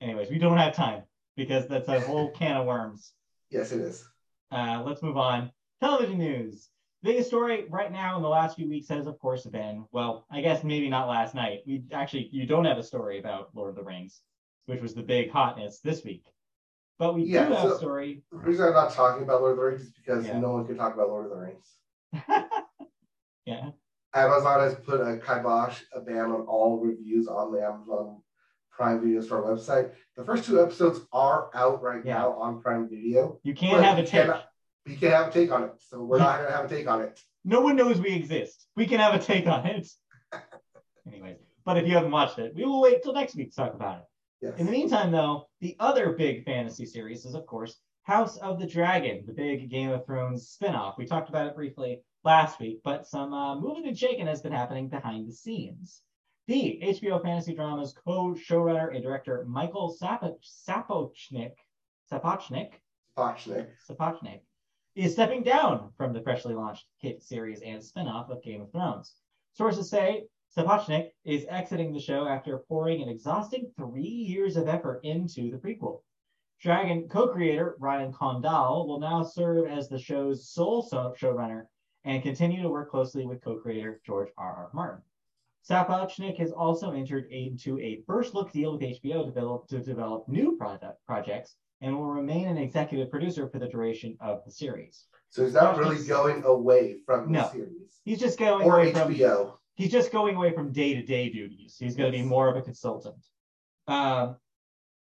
Speaker 1: anyways, we don't have time because that's a whole can of worms.
Speaker 2: yes, it is.
Speaker 1: Uh, let's move on. Television news. The Biggest story right now in the last few weeks has, of course, been well, I guess maybe not last night. We actually you don't have a story about Lord of the Rings, which was the big hotness this week. But we
Speaker 2: Yeah,
Speaker 1: do have
Speaker 2: so-
Speaker 1: a story.
Speaker 2: The reason I'm not talking about Lord of the Rings is because
Speaker 1: Yeah.
Speaker 2: no one can talk about Lord of the Rings. [LAUGHS]
Speaker 1: yeah.
Speaker 2: Amazon has put a kibosh, a ban on all reviews on the Amazon Prime Video Store website. The first two episodes are out right
Speaker 1: Yeah.
Speaker 2: now on Prime Video.
Speaker 1: You can't have a take.
Speaker 2: cannot- You can't have a take on it, so we're not going to have a take on it.
Speaker 1: No one knows we exist. We can have a take on it. [LAUGHS] Anyways, but if you haven't watched it, we will wait till next week to talk about it.
Speaker 2: Yes.
Speaker 1: In the meantime, though, the other big fantasy series is, of course, House of the Dragon, the big Game of Thrones spinoff. We talked about it briefly last week, but some uh, moving and shaking has been happening behind the scenes. The HBO fantasy drama's co-showrunner and director Michael Sapo- Sapochnik, Sapochnik,
Speaker 2: Pochnik.
Speaker 1: Sapochnik is stepping down from the freshly launched hit series and spinoff of Game of Thrones. Sources say Sapochnik is exiting the show after pouring an exhausting three years of effort into the prequel. Dragon co-creator Ryan Condal will now serve as the show's sole showrunner and continue to work closely with co-creator George R. R. Martin. Sapochnik has also entered into a first look deal with HBO to develop, to develop new product, projects and will remain an executive producer for the duration of the series.
Speaker 2: So he's not really going away from the
Speaker 1: No.
Speaker 2: series.
Speaker 1: He's just going
Speaker 2: Or
Speaker 1: away from
Speaker 2: HBO.
Speaker 1: He's just going away from day to day duties. He's going to be more of a consultant. Um,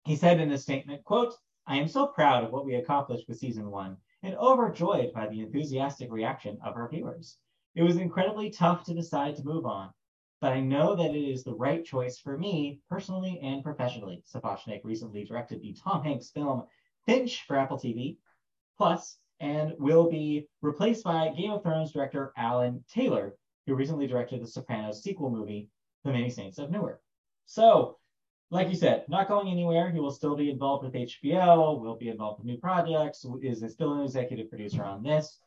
Speaker 1: he said in a statement, "quote I am so proud of what we accomplished with season one and overjoyed by the enthusiastic reaction of our viewers. It was incredibly tough to decide to move on, but I know that it is the right choice for me personally and professionally." Sapochnik recently directed the Tom Hanks film Finch for Apple TV Plus and will be replaced by Game of Thrones director Alan Taylor, who recently directed the Sopranos sequel movie, The Many Saints of Newark. So, like you said, not going anywhere. He will still be involved with HBO, will be involved with new projects, is still an executive producer on this.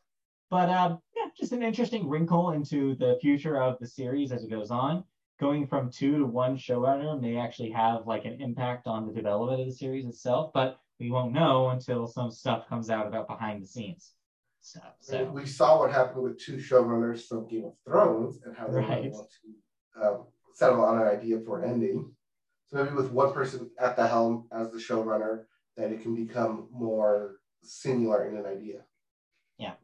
Speaker 1: But um, yeah, just an interesting wrinkle into the future of the series as it goes on. Going from two to one showrunner may actually have like an impact on the development of the series itself, but we won't know until some stuff comes out about behind the scenes stuff. So
Speaker 2: We saw what happened with two showrunners from Game of Thrones and how they
Speaker 1: Right.
Speaker 2: want to um, settle on an idea for an ending. So maybe with one person at the helm as the showrunner, that it can become more singular in an idea. Yeah.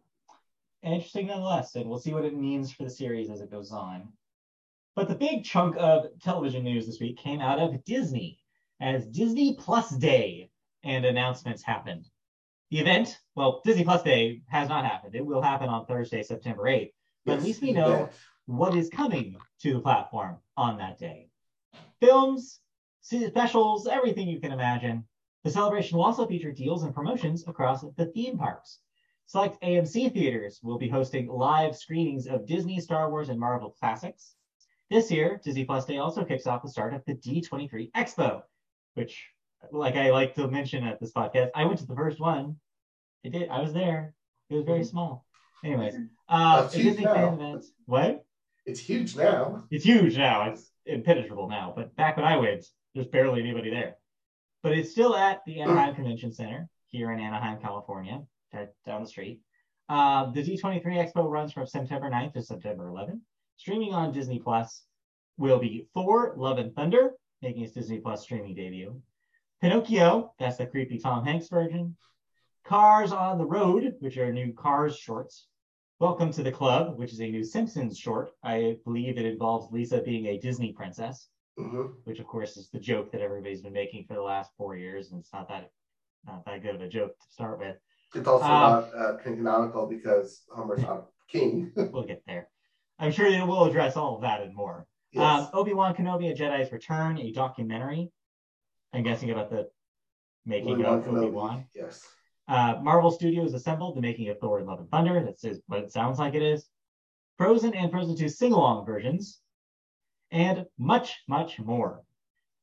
Speaker 1: Interesting nonetheless, and we'll see what it means for the series as it goes on. But the big chunk of television news this week came out of Disney as Disney Plus Day and announcements happened. The event, well, Disney Plus Day has not happened. It will happen on Thursday, September 8th. But at least we know
Speaker 2: bet.
Speaker 1: what is coming to the platform on that day. Films, specials, everything you can imagine. The celebration will also feature deals and promotions across the theme parks. Select AMC theaters will be hosting live screenings of Disney, Star Wars, and Marvel classics. This year, Disney Plus Day also kicks off the start of the D23 Expo, which, like I like to mention at this podcast, I went to the first one. I did. I was there. It was very small. Anyways, uh,
Speaker 2: That's
Speaker 1: a
Speaker 2: huge
Speaker 1: Disney fan
Speaker 2: now.
Speaker 1: event. What?
Speaker 2: It's huge now.
Speaker 1: It's huge now. It's impenetrable now. But back when I went, there's barely anybody there. But it's still at the Anaheim [CLEARS THROAT] Convention Center here in Anaheim, California, right down the street. Uh, the D23 Expo runs from September 9th to September 11th. Streaming on Disney Plus will be Thor: Love and Thunder, making its Disney Plus streaming debut. Pinocchio, that's the creepy Tom Hanks version. Cars on the Road, which are new Cars shorts. Welcome to the Club, which is a new Simpsons short. I believe it involves Lisa being a Disney princess,
Speaker 2: hmm
Speaker 1: which of course is the joke that everybody's been making for the last four years, and it's not that not that good of a joke to start with.
Speaker 2: It's also
Speaker 1: Um,
Speaker 2: not uh, canonical because Homer's [LAUGHS] not a king. [LAUGHS]
Speaker 1: We'll get there. I'm sure they will address all of that and more.
Speaker 2: yes.
Speaker 1: Um, Obi-Wan Kenobi: A Jedi's Return, a documentary. I'm guessing about the making
Speaker 2: Obi-Wan
Speaker 1: of
Speaker 2: Kenobi,
Speaker 1: Obi-Wan.
Speaker 2: Yes.
Speaker 1: Uh, Marvel Studios assembled the making of Thor: in Love and Thunder. That's is what it sounds like it is. Frozen and Frozen 2 sing-along versions, and much, much more.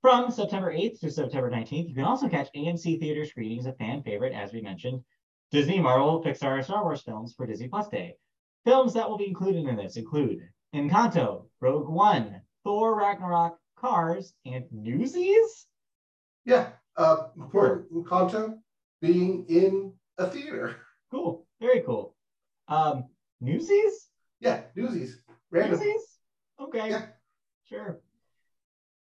Speaker 1: From September 8th to September 19th, you can also catch AMC theater screenings of fan favorite, as we mentioned, Disney, Marvel, Pixar, Star Wars films for Disney Plus Day. Films that will be included in this include Encanto, Rogue One, Thor: Ragnarok, Cars, and Newsies.
Speaker 2: Yeah. Uh, important Encanto being in a theater.
Speaker 1: Cool, very cool. Um, Newsies.
Speaker 2: Yeah, Newsies. Random.
Speaker 1: Newsies? Okay.
Speaker 2: Yeah.
Speaker 1: Sure.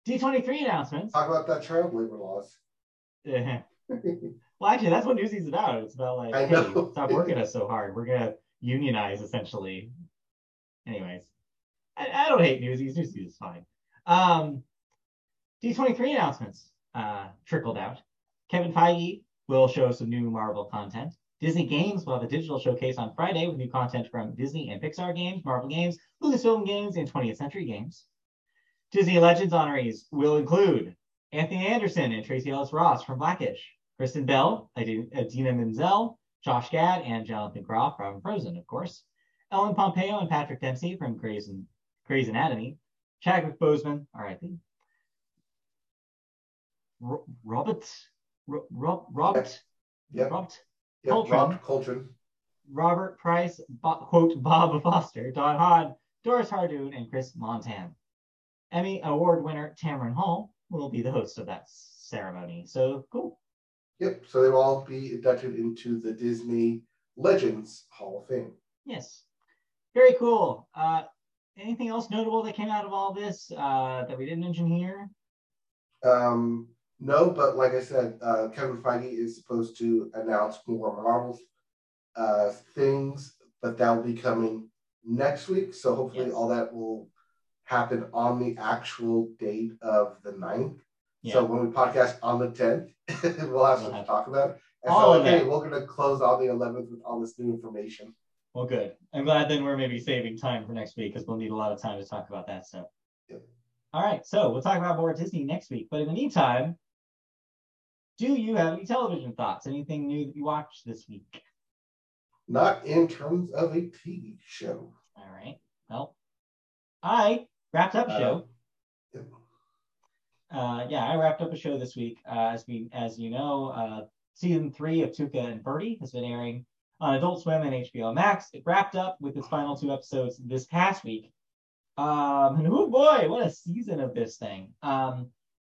Speaker 1: D23 announcements.
Speaker 2: Talk about that child labor laws.
Speaker 1: Eh. [LAUGHS] well, actually, that's what Newsies is about. It's about like, hey, stop working us so hard. We're gonna unionize essentially. Anyways, I, I don't hate Newsies. Newsies is fine. Um, D23 announcements uh, trickled out. Kevin Feige will show some new Marvel content. Disney Games will have a digital showcase on Friday with new content from Disney and Pixar games, Marvel games, Lucasfilm games, and 20th Century games. Disney Legends honorees will include Anthony Anderson and Tracee Ellis Ross from Blackish, Kristen Bell, Idina Menzel, Josh Gad, and Jonathan Groff from Frozen, of course, Ellen Pompeo and Patrick Dempsey from Grey's, Grey's Anatomy, Chadwick Boseman, R.I.P. Ro- Robert, Ro- Ro- Robert,
Speaker 2: Yep.
Speaker 1: Robert,
Speaker 2: Yep.
Speaker 1: Coltrane.
Speaker 2: Rob Coltrane.
Speaker 1: Robert Price, Bo- quote, Bob Foster, Don Hahn, Doris Hardoon, and Chris Montan. Emmy Award winner Tamron Hall will be the host of that ceremony. So cool.
Speaker 2: Yep. So they will all be inducted into the Disney Legends Hall of Fame.
Speaker 1: Yes. Very cool. Uh, anything else notable that came out of all this uh, that we didn't mention here?
Speaker 2: Um, no, but like I said, uh, Kevin Feige is supposed to announce more Marvel uh, things, but that will be coming next week. So hopefully yes. all that will happen on the actual date of the 9th. Yeah. So when we podcast on the 10th, [LAUGHS] we'll have we'll to talk about. And all so, okay, we're going to close on the 11th with all this new information.
Speaker 1: Well, good. I'm glad then we're maybe saving time for next week because we'll need a lot of time to talk about that stuff. Yep. All right, so we'll talk about more Disney next week. But in the meantime, do you have any television thoughts? Anything new that you watched this week?
Speaker 2: Not in terms of a TV show.
Speaker 1: All right. Well, I wrapped up a show. Uh, yep. uh, yeah, I wrapped up a show this week. Uh, as we, as you know, uh, season three of Tuca and Bertie has been airing on Adult Swim and HBO Max. It wrapped up with its final two episodes this past week. Um, and oh boy, what a season of this thing. Um,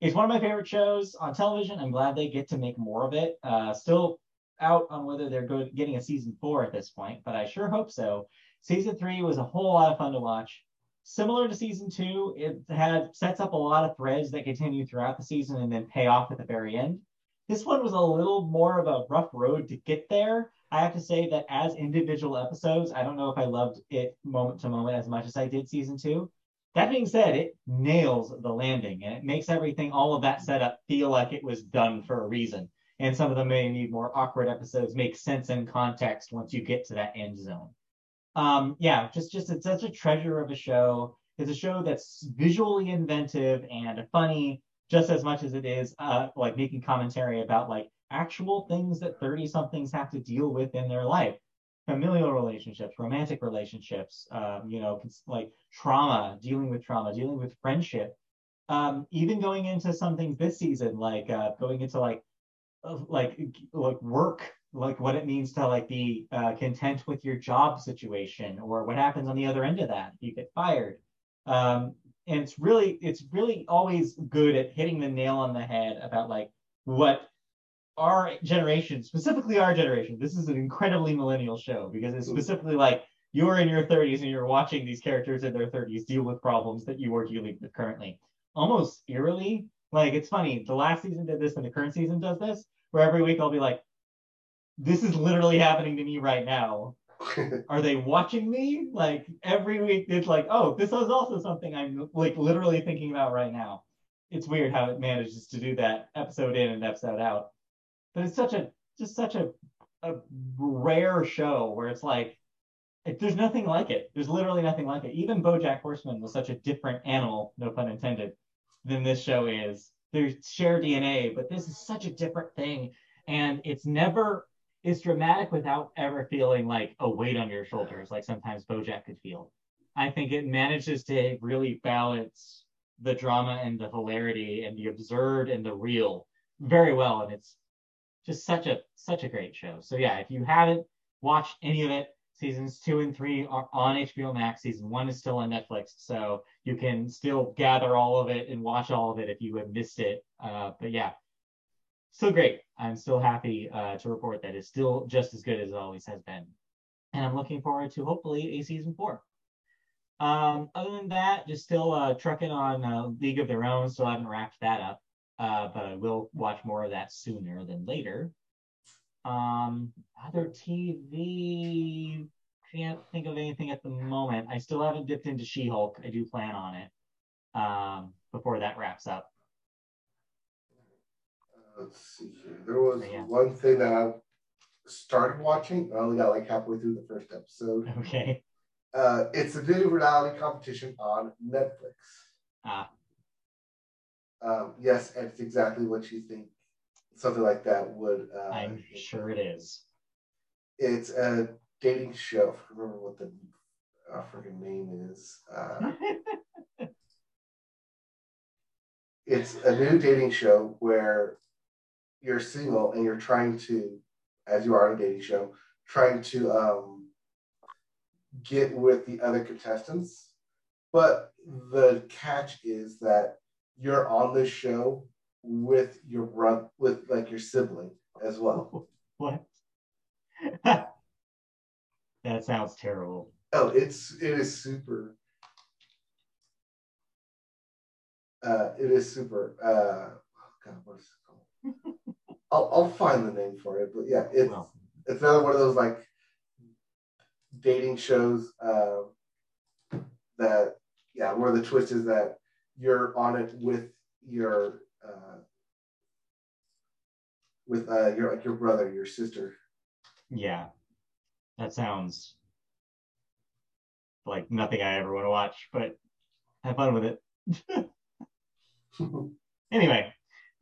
Speaker 1: it's one of my favorite shows on television. I'm glad they get to make more of it. Uh, still out on whether they're good, getting a season four at this point, but I sure hope so. Season three was a whole lot of fun to watch. Similar to season two, it had sets up a lot of threads that continue throughout the season and then pay off at the very end. This one was a little more of a rough road to get there. I have to say that as individual episodes, I don't know if I loved it moment to moment as much as I did season two. That being said, it nails the landing and it makes everything, all of that setup, feel like it was done for a reason. And some of them may need more awkward episodes make sense in context once you get to that end zone. Um, yeah, just just it's such a treasure of a show. It's a show that's visually inventive and funny, just as much as it is uh, like making commentary about like actual things that 30 somethings have to deal with in their life familial relationships, romantic relationships, um, you know, like trauma, dealing with trauma, dealing with friendship, um, even going into something this season, like uh, going into like like like work, like what it means to like be uh, content with your job situation, or what happens on the other end of that if you get fired. Um, and it's really it's really always good at hitting the nail on the head about like what our generation, specifically our generation, this is an incredibly millennial show because it's specifically like you're in your 30s and you're watching these characters in their 30s deal with problems that you are dealing with currently. Almost eerily, like it's funny. The last season did this and the current season does this, where every week I'll be like, this is literally happening to me right now. [LAUGHS] are they watching me? Like every week it's like, oh, this is also something I'm like literally thinking about right now. It's weird how it manages to do that episode in and episode out but it's such a just such a a rare show where it's like it, there's nothing like it. There's literally nothing like it. Even BoJack Horseman was such a different animal, no pun intended, than this show is. There's shared DNA, but this is such a different thing, and it's never it's dramatic without ever feeling like a weight on your shoulders, like sometimes BoJack could feel. I think it manages to really balance the drama and the hilarity and the absurd and the real very well, and it's just such a such a great show. So yeah, if you haven't watched any of it, seasons two and three are on HBO Max. Season one is still on Netflix, so you can still gather all of it and watch all of it if you have missed it. Uh, but yeah, still great. I'm still happy uh, to report that it's still just as good as it always has been, and I'm looking forward to hopefully a season four. Um, other than that, just still uh, trucking on uh, League of Their Own. Still haven't wrapped that up uh, but I will watch more of that sooner than later. Um, other TV, can't think of anything at the moment. I still haven't dipped into She Hulk. I do plan on it um, before that wraps up.
Speaker 2: Uh, let's see here. There was yeah. one thing that I started watching. I only got like halfway through the first episode.
Speaker 1: Okay.
Speaker 2: Uh, it's a video reality competition on Netflix.
Speaker 1: Ah.
Speaker 2: Um, yes, it's exactly what you think something like that would. Uh,
Speaker 1: I'm sure it is.
Speaker 2: It's a dating show. I remember what the uh, freaking name is. Uh, [LAUGHS] it's a new dating show where you're single and you're trying to, as you are on a dating show, trying to um, get with the other contestants But the catch is that you're on the show with your brother, with like your sibling as well. [LAUGHS]
Speaker 1: What? [LAUGHS] that sounds terrible.
Speaker 2: Oh, it's it is super. Uh, it is super. Uh, oh God, what's it called? [LAUGHS] I'll I'll find the name for it, but yeah, it's
Speaker 1: Well,
Speaker 2: it's another one of those like dating shows uh, that yeah, where the twist is that you're on it with your uh, with uh, your like your brother, your sister.
Speaker 1: yeah. That sounds like nothing I ever want to watch, but have fun with it. [LAUGHS] Anyway,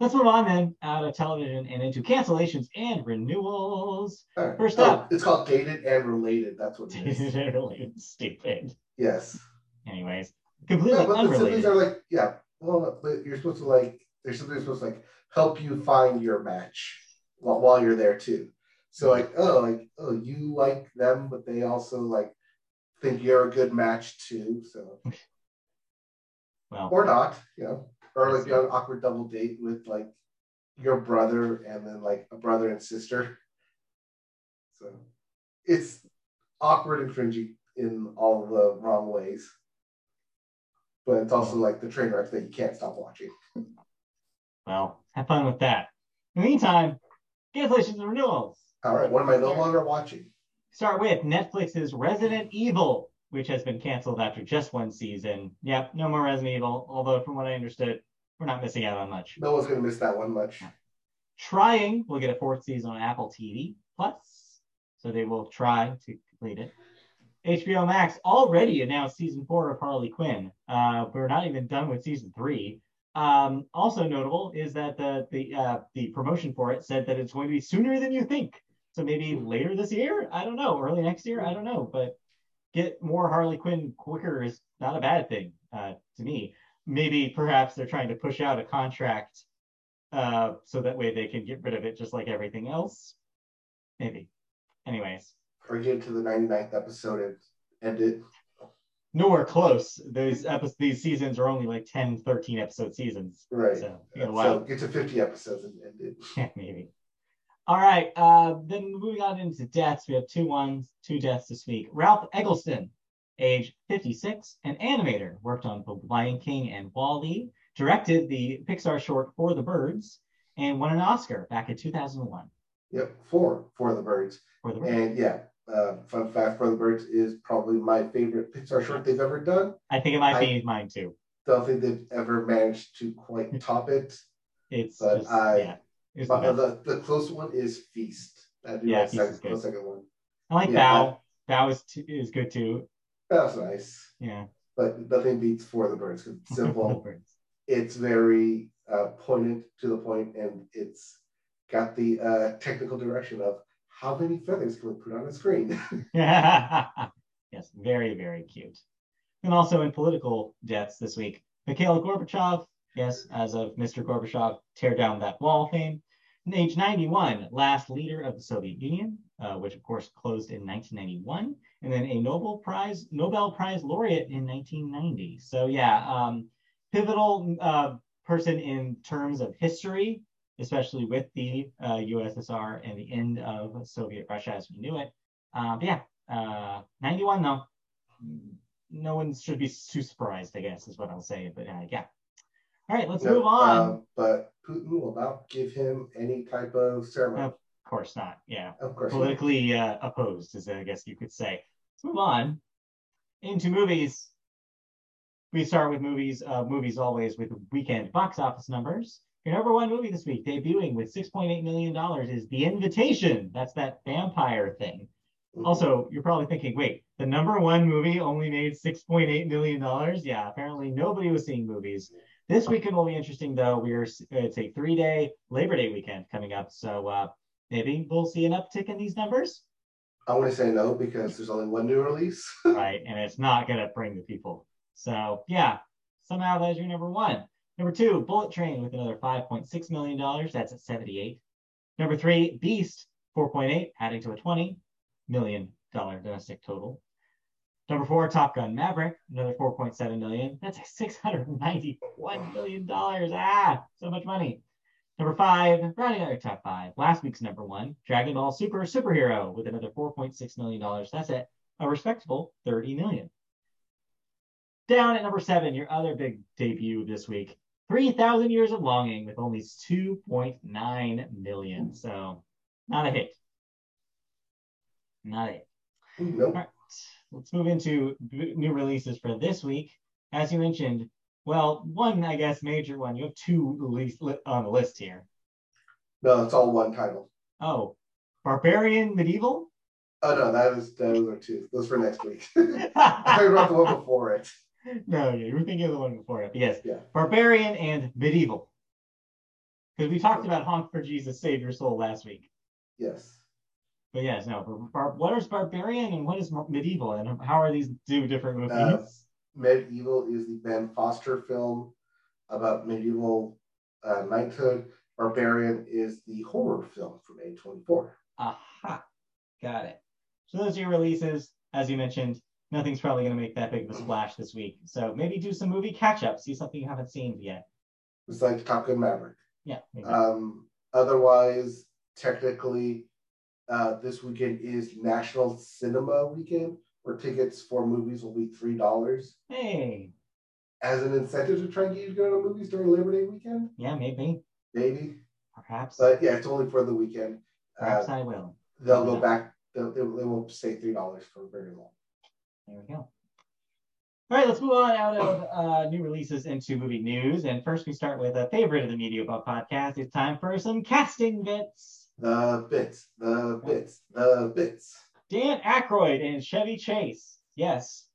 Speaker 1: let's move on then out of television and into cancellations and renewals.
Speaker 2: Right.
Speaker 1: First
Speaker 2: Oh,
Speaker 1: up.
Speaker 2: it's called dated and related. That's what it is. [LAUGHS]
Speaker 1: Really stupid.
Speaker 2: yes.
Speaker 1: Anyways,
Speaker 2: Yeah,
Speaker 1: completely
Speaker 2: but the siblings
Speaker 1: unrelated.
Speaker 2: are like, yeah. Well, but you're supposed to like, they're something supposed to like help you find your match while, while you're there too. So like, oh, like, oh, you like them, but they also like think you're a good match too. So
Speaker 1: Well,
Speaker 2: or not, you know, or like
Speaker 1: I see.
Speaker 2: you have an awkward double date with like your brother and then like a brother and sister. So it's awkward and cringy in all the wrong ways. But it's also like the train wreck that you can't stop watching.
Speaker 1: well, have fun with that. In the meantime, cancellations and renewals.
Speaker 2: All right, what am I no longer watching?
Speaker 1: Start with Netflix's Resident Evil, which has been canceled after just one season. Yep, no more Resident Evil. Although, from what I understood, we're not missing out on much.
Speaker 2: No one's gonna miss that one much.
Speaker 1: Trying will get a fourth season on Apple TV Plus, so they will try to complete it. HBO Max already announced season four of Harley Quinn. Uh, we're not even done with season three. Um, also notable is that the the uh, the promotion for it said that it's going to be sooner than you think. So maybe later this year. I don't know. Early next year. I don't know. But get more Harley Quinn quicker is not a bad thing uh, to me. Maybe perhaps they're trying to push out a contract uh, so that way they can get rid of it just like everything else. Maybe. Anyways,
Speaker 2: Or get to the 99th episode and end it.
Speaker 1: nowhere close. Those episodes, these seasons are only like 10, 13 episode seasons.
Speaker 2: Right.
Speaker 1: So, you know,
Speaker 2: So get to 50 episodes and end it. [LAUGHS]
Speaker 1: Yeah, maybe. All right. Uh, then moving on into deaths, we have two ones, two deaths this week. Ralph Eggleston, age 56, an animator, worked on both Lion King and Wall-E, directed the Pixar short For the Birds, and won an Oscar back in 2001
Speaker 2: Yep, four for the birds.
Speaker 1: for the Birds.
Speaker 2: And yeah, uh, fun fact for the birds is probably my favorite Pixar short they've ever done.
Speaker 1: I think it might
Speaker 2: I-
Speaker 1: be mine too.
Speaker 2: Don't think they've ever managed to quite [LAUGHS] top it.
Speaker 1: It's
Speaker 2: But
Speaker 1: just,
Speaker 2: I-
Speaker 1: yeah. It's the
Speaker 2: the, the close one is Feast. That'd be
Speaker 1: Yeah,
Speaker 2: my second, second one.
Speaker 1: I like
Speaker 2: yeah,
Speaker 1: Bao. Bao is, is good too.
Speaker 2: That was nice.
Speaker 1: Yeah.
Speaker 2: But nothing beats For the Birds. 'cause It's [LAUGHS] simple.
Speaker 1: Birds.
Speaker 2: it's very uh, pointed to the point, and it's got the uh, technical direction of how many feathers can we put on a screen? [LAUGHS] [LAUGHS]
Speaker 1: yes, very, very cute. And also in political deaths this week, Mikhail Gorbachev, yes, as of Mr. Gorbachev, tear down that wall fame. And age 91, last leader of the Soviet Union, uh, which of course closed in 1991, and then a Nobel Prize Nobel Prize laureate in 1990. So yeah, um, pivotal uh, person in terms of history, especially with the uh, USSR and the end of Soviet Russia as we knew it. Uh, but yeah, uh, 91 though. No one should be too surprised, I guess, is what I'll say. But uh, yeah. All right, let's
Speaker 2: Yep,
Speaker 1: move on.
Speaker 2: um, but Putin will not give him any type of ceremony.
Speaker 1: Of course not. Yeah.
Speaker 2: Of course.
Speaker 1: Politically uh, opposed, as I guess you could say. Let's move on into movies. We start with movies. Uh, movies always with weekend box office numbers. Your number one movie this week, debuting with $6.8 million, is The Invitation. That's that vampire thing. Also, you're probably thinking, wait, the number one movie only made $6.8 million? Yeah, apparently nobody was seeing movies. This weekend will be interesting, though. We're it's a three-day Labor Day weekend coming up, so uh, maybe we'll see an uptick in these numbers,
Speaker 2: I want to say no because there's only one new release. [LAUGHS]
Speaker 1: right? And it's not gonna bring the people. So yeah, somehow that's your number one. Number two, Bullet Train with another $5.6 million. That's at 78. Number three, Beast, 4.8, adding to a $20 million domestic total. Number four, Top Gun Maverick, another 4.7 million. That's a 691 million dollars. Ah, so much money. Number five, rounding out your top five. Last week's number one, Dragon Ball Super Superhero with another 4.6 million dollars. That's it, a respectable 30 million. Down at number seven, your other big debut this week, 3,000 Years of Longing with only 2.9 million. So, not a hit. Not it.
Speaker 2: Nope.
Speaker 1: All right, let's move into new releases for this week. As you mentioned, well, one, I guess, major one. You have two release li- on the list here.
Speaker 2: No, it's all one title.
Speaker 1: Oh, Barbarian Medieval?
Speaker 2: Oh no, that is those are two. Those for next week. [LAUGHS] [LAUGHS] I were about the one before it.
Speaker 1: No, yeah, you were thinking of the one before it. Yes,
Speaker 2: Yeah.
Speaker 1: Barbarian and Medieval. Because we talked about Honk for Jesus Save Your Soul last week.
Speaker 2: Yes.
Speaker 1: But yes, no, bar- what is Barbarian and what is Medieval? And how are these two different movies?
Speaker 2: Uh, Medieval is the Ben Foster film about medieval uh, knighthood. Barbarian is the horror film from A24.
Speaker 1: Aha, got it. So those are your releases. As you mentioned, nothing's probably going to make that big of a splash this week. So maybe do some movie catch up, see something you haven't seen yet.
Speaker 2: It's like Top Gun Maverick.
Speaker 1: Yeah, maybe.
Speaker 2: Um, otherwise, technically, uh, this weekend is National Cinema Weekend, where tickets for movies will be three dollars
Speaker 1: hey,
Speaker 2: as an incentive to try and get you to go to movies during Labor Day weekend.
Speaker 1: yeah, maybe,
Speaker 2: Maybe,
Speaker 1: perhaps,
Speaker 2: but yeah, it's only for the weekend.
Speaker 1: perhaps
Speaker 2: Uh,
Speaker 1: I will.
Speaker 2: they'll go back. They'll, they they won't stay three dollars for very long.
Speaker 1: There we go. All right, let's move on out of uh, new releases into movie news. And first, we start with a favorite of the Media Bug podcast. It's time for some casting bits.
Speaker 2: The bits, the bits, the bits.
Speaker 1: Dan Aykroyd and Chevy Chase. Yes,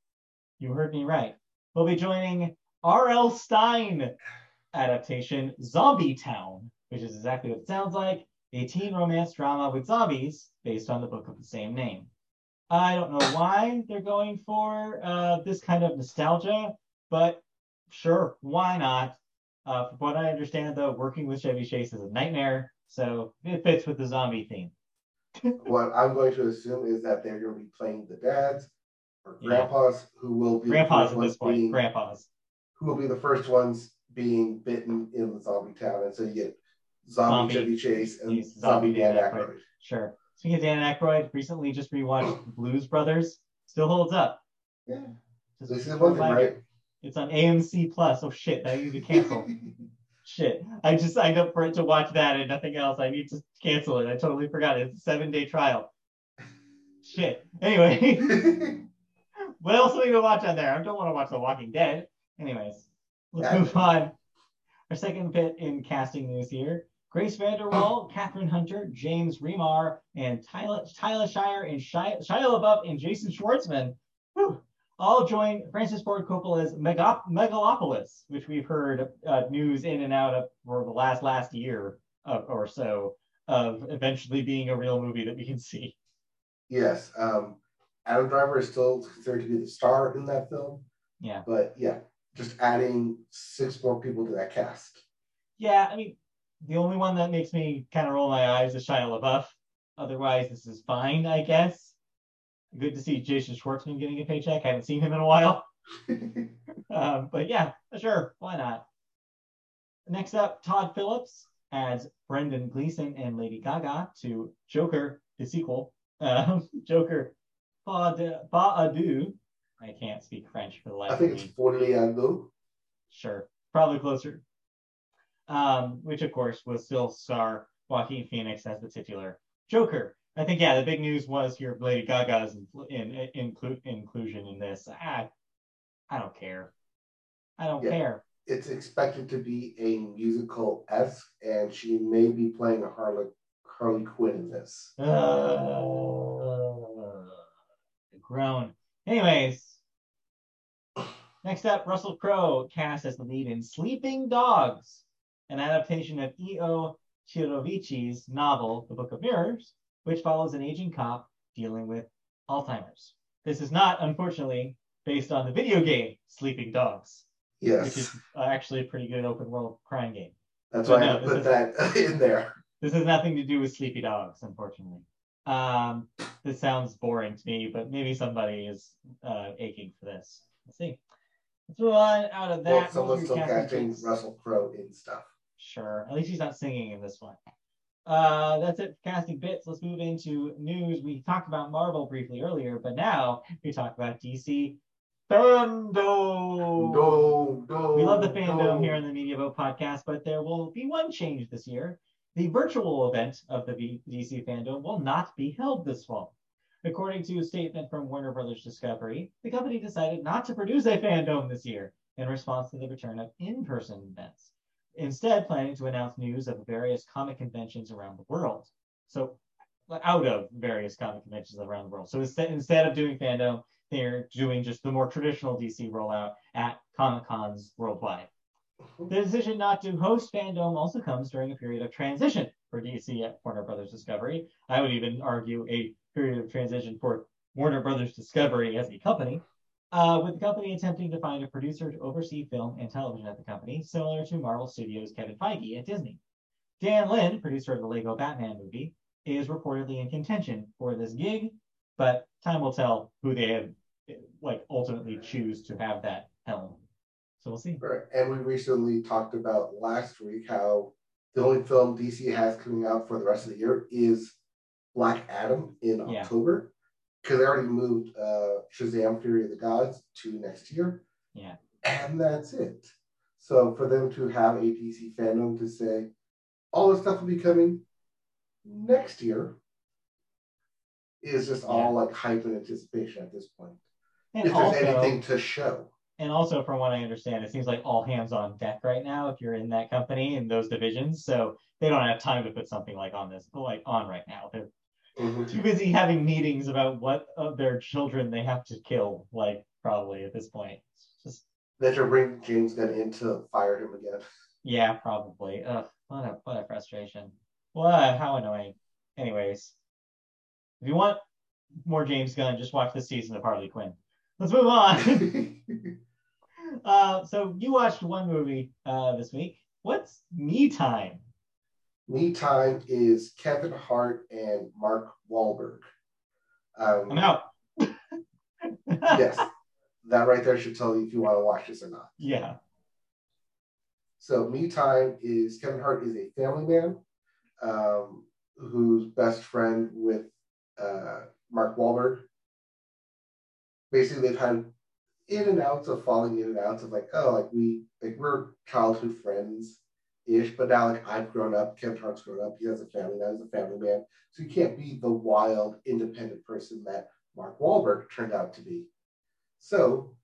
Speaker 1: you heard me right. We'll be joining R.L. Stine adaptation Zombie Town, which is exactly what it sounds like a teen romance drama with zombies based on the book of the same name. I don't know why they're going for uh, this kind of nostalgia, but sure, why not? Uh, from what I understand, though, working with Chevy Chase is a nightmare, so it fits with the zombie theme. [LAUGHS]
Speaker 2: What I'm going to assume is that they're going to be playing the dads or
Speaker 1: Yeah.
Speaker 2: grandpas who will be the
Speaker 1: Grandpas
Speaker 2: first
Speaker 1: at
Speaker 2: ones
Speaker 1: this point,
Speaker 2: being-
Speaker 1: grandpas.
Speaker 2: who will be the first ones being bitten in the zombie town. And so you get zombie,
Speaker 1: Zombie-
Speaker 2: Chevy Chase and zombie,
Speaker 1: zombie
Speaker 2: Dan Aykroyd.
Speaker 1: Sure. Speaking of Dan Aykroyd, recently just rewatched Blues Brothers. Still holds up.
Speaker 2: Yeah,
Speaker 1: Just
Speaker 2: this is one thing, right?
Speaker 1: It's on AMC Plus. Oh shit, I need to cancel. [LAUGHS] shit. I just signed up for it to watch that and nothing else. I need to cancel it. I totally forgot. It's a seven day trial. Shit. Anyway, [LAUGHS] what else do we going to watch on there? I don't want to watch The Walking Dead. Anyways, let's
Speaker 2: Yeah.
Speaker 1: move on. Our second bit in casting news here. Grace VanderWaal, Kathryn Hunter, James Remar, and Tyler, Talia Shire and Shia, Shia LaBeouf and Jason Schwartzman whew, all join Francis Ford Coppola's Mega- Megalopolis, which we've heard uh, news in and out of for the last last year of, or so of eventually being a real movie that we can see.
Speaker 2: yes. Um, Adam Driver is still considered to be the star in that film.
Speaker 1: Yeah.
Speaker 2: But yeah, just adding six more people to that cast.
Speaker 1: Yeah, I mean, the only one that makes me kind of roll my eyes is Shia LaBeouf. Otherwise, this is fine, I guess. Good to see Jason Schwartzman getting a paycheck. I haven't seen him in a while. [LAUGHS] Um, but yeah, sure, why not? Next up, Todd Phillips adds Brendan Gleeson and Lady Gaga to Joker, the sequel. Um, [LAUGHS] Joker, Pas Adieu. I can't speak French for the life
Speaker 2: I think it's 40 Ando.
Speaker 1: Sure, probably closer. Um, which of course was still star Joaquin Phoenix as the titular Joker. I think yeah, the big news was here Lady Gaga's in, in, inclu- inclusion in this. I, I don't care. I don't
Speaker 2: Yeah.
Speaker 1: care.
Speaker 2: It's expected to be a musical esque, and she may be playing a Harley Harley Quinn in this.
Speaker 1: Uh, groan. Anyways, next up, Russell Crowe cast as the lead in Sleeping Dogs, an adaptation of E.O. Chirovici's novel, The Book of Mirrors, which follows an aging cop dealing with Alzheimer's. This is not, unfortunately, based on the video game Sleeping Dogs, which is uh, actually a pretty good open world crime game.
Speaker 2: that's
Speaker 1: but
Speaker 2: why I
Speaker 1: no, this
Speaker 2: put that [LAUGHS] in there.
Speaker 1: This has nothing to do with Sleepy Dogs, unfortunately. Um, this sounds boring to me, but maybe somebody is uh, aching for this. Let's see. Let's move on out of that.
Speaker 2: Well, someone's still
Speaker 1: casting?
Speaker 2: Russell Crowe in stuff.
Speaker 1: Sure. At least he's not singing in this one. Uh, that's it for casting bits. Let's move into news. We talked about Marvel briefly earlier, but now we talk about DC fandom.
Speaker 2: No, no.
Speaker 1: We love the fandom
Speaker 2: no.
Speaker 1: here in the Media Vote podcast, but there will be one change this year. The virtual event of the DC fandom will not be held this fall. According to a statement from Warner Brothers Discovery, the company decided not to produce a fandom this year in response to the return of in person events, instead, planning to announce news of various comic conventions around the world. So, out of various comic conventions around the world. So, instead, instead of doing fandom, they're doing just the more traditional DC rollout at Comic Cons worldwide. The decision not to host fandom also comes during a period of transition for DC at Warner Brothers Discovery. I would even argue a period of transition for Warner Brothers Discovery as a company, uh, with the company attempting to find a producer to oversee film and television at the company, similar to Marvel Studios' Kevin Feige at Disney. Dan Lin, producer of the Lego Batman movie, is reportedly in contention for this gig, but time will tell who they have, like ultimately choose to have that helm. So we'll see.
Speaker 2: Right. And we recently talked about last week how the only film DC has coming out for the rest of the year is Black Adam in
Speaker 1: Yeah.
Speaker 2: October. Because they already moved uh, Shazam Fury of the Gods to next year.
Speaker 1: Yeah.
Speaker 2: And that's it. So for them to have a DC fandom to say, all this stuff will be coming next year is just all like hype and anticipation at this point.
Speaker 1: And
Speaker 2: if there's anything to show.
Speaker 1: and also, from what I understand, it seems like all hands on deck right now if you're in that company in those divisions. So they don't have time to put something like on this, like on right now. They're
Speaker 2: Mhm.
Speaker 1: too busy having meetings about what of their children they have to kill. Like probably at this point, It's just
Speaker 2: Then to bring James Gunn in to fire him again.
Speaker 1: yeah, probably. Ugh, what a what a frustration. What how annoying. Anyways, if you want more James Gunn, just watch this season of Harley Quinn. Let's move on. [LAUGHS] uh, so you watched one movie uh, this week. What's Me Time?
Speaker 2: Me Time is Kevin Hart and Mark Wahlberg. Um,
Speaker 1: I'm out. [LAUGHS]
Speaker 2: yes, that right there should tell you if you want to watch this or not.
Speaker 1: Yeah.
Speaker 2: So, Me Time is Kevin Hart is a family man um, who's best friend with uh, Mark Wahlberg. Basically, they've had in and outs of falling in and outs of like, oh, like we like we're childhood friends ish, but now like I've grown up, Kevin Hart's grown up, he has a family now, he's a family man, so you can't be the wild, independent person that Mark Wahlberg turned out to be. So,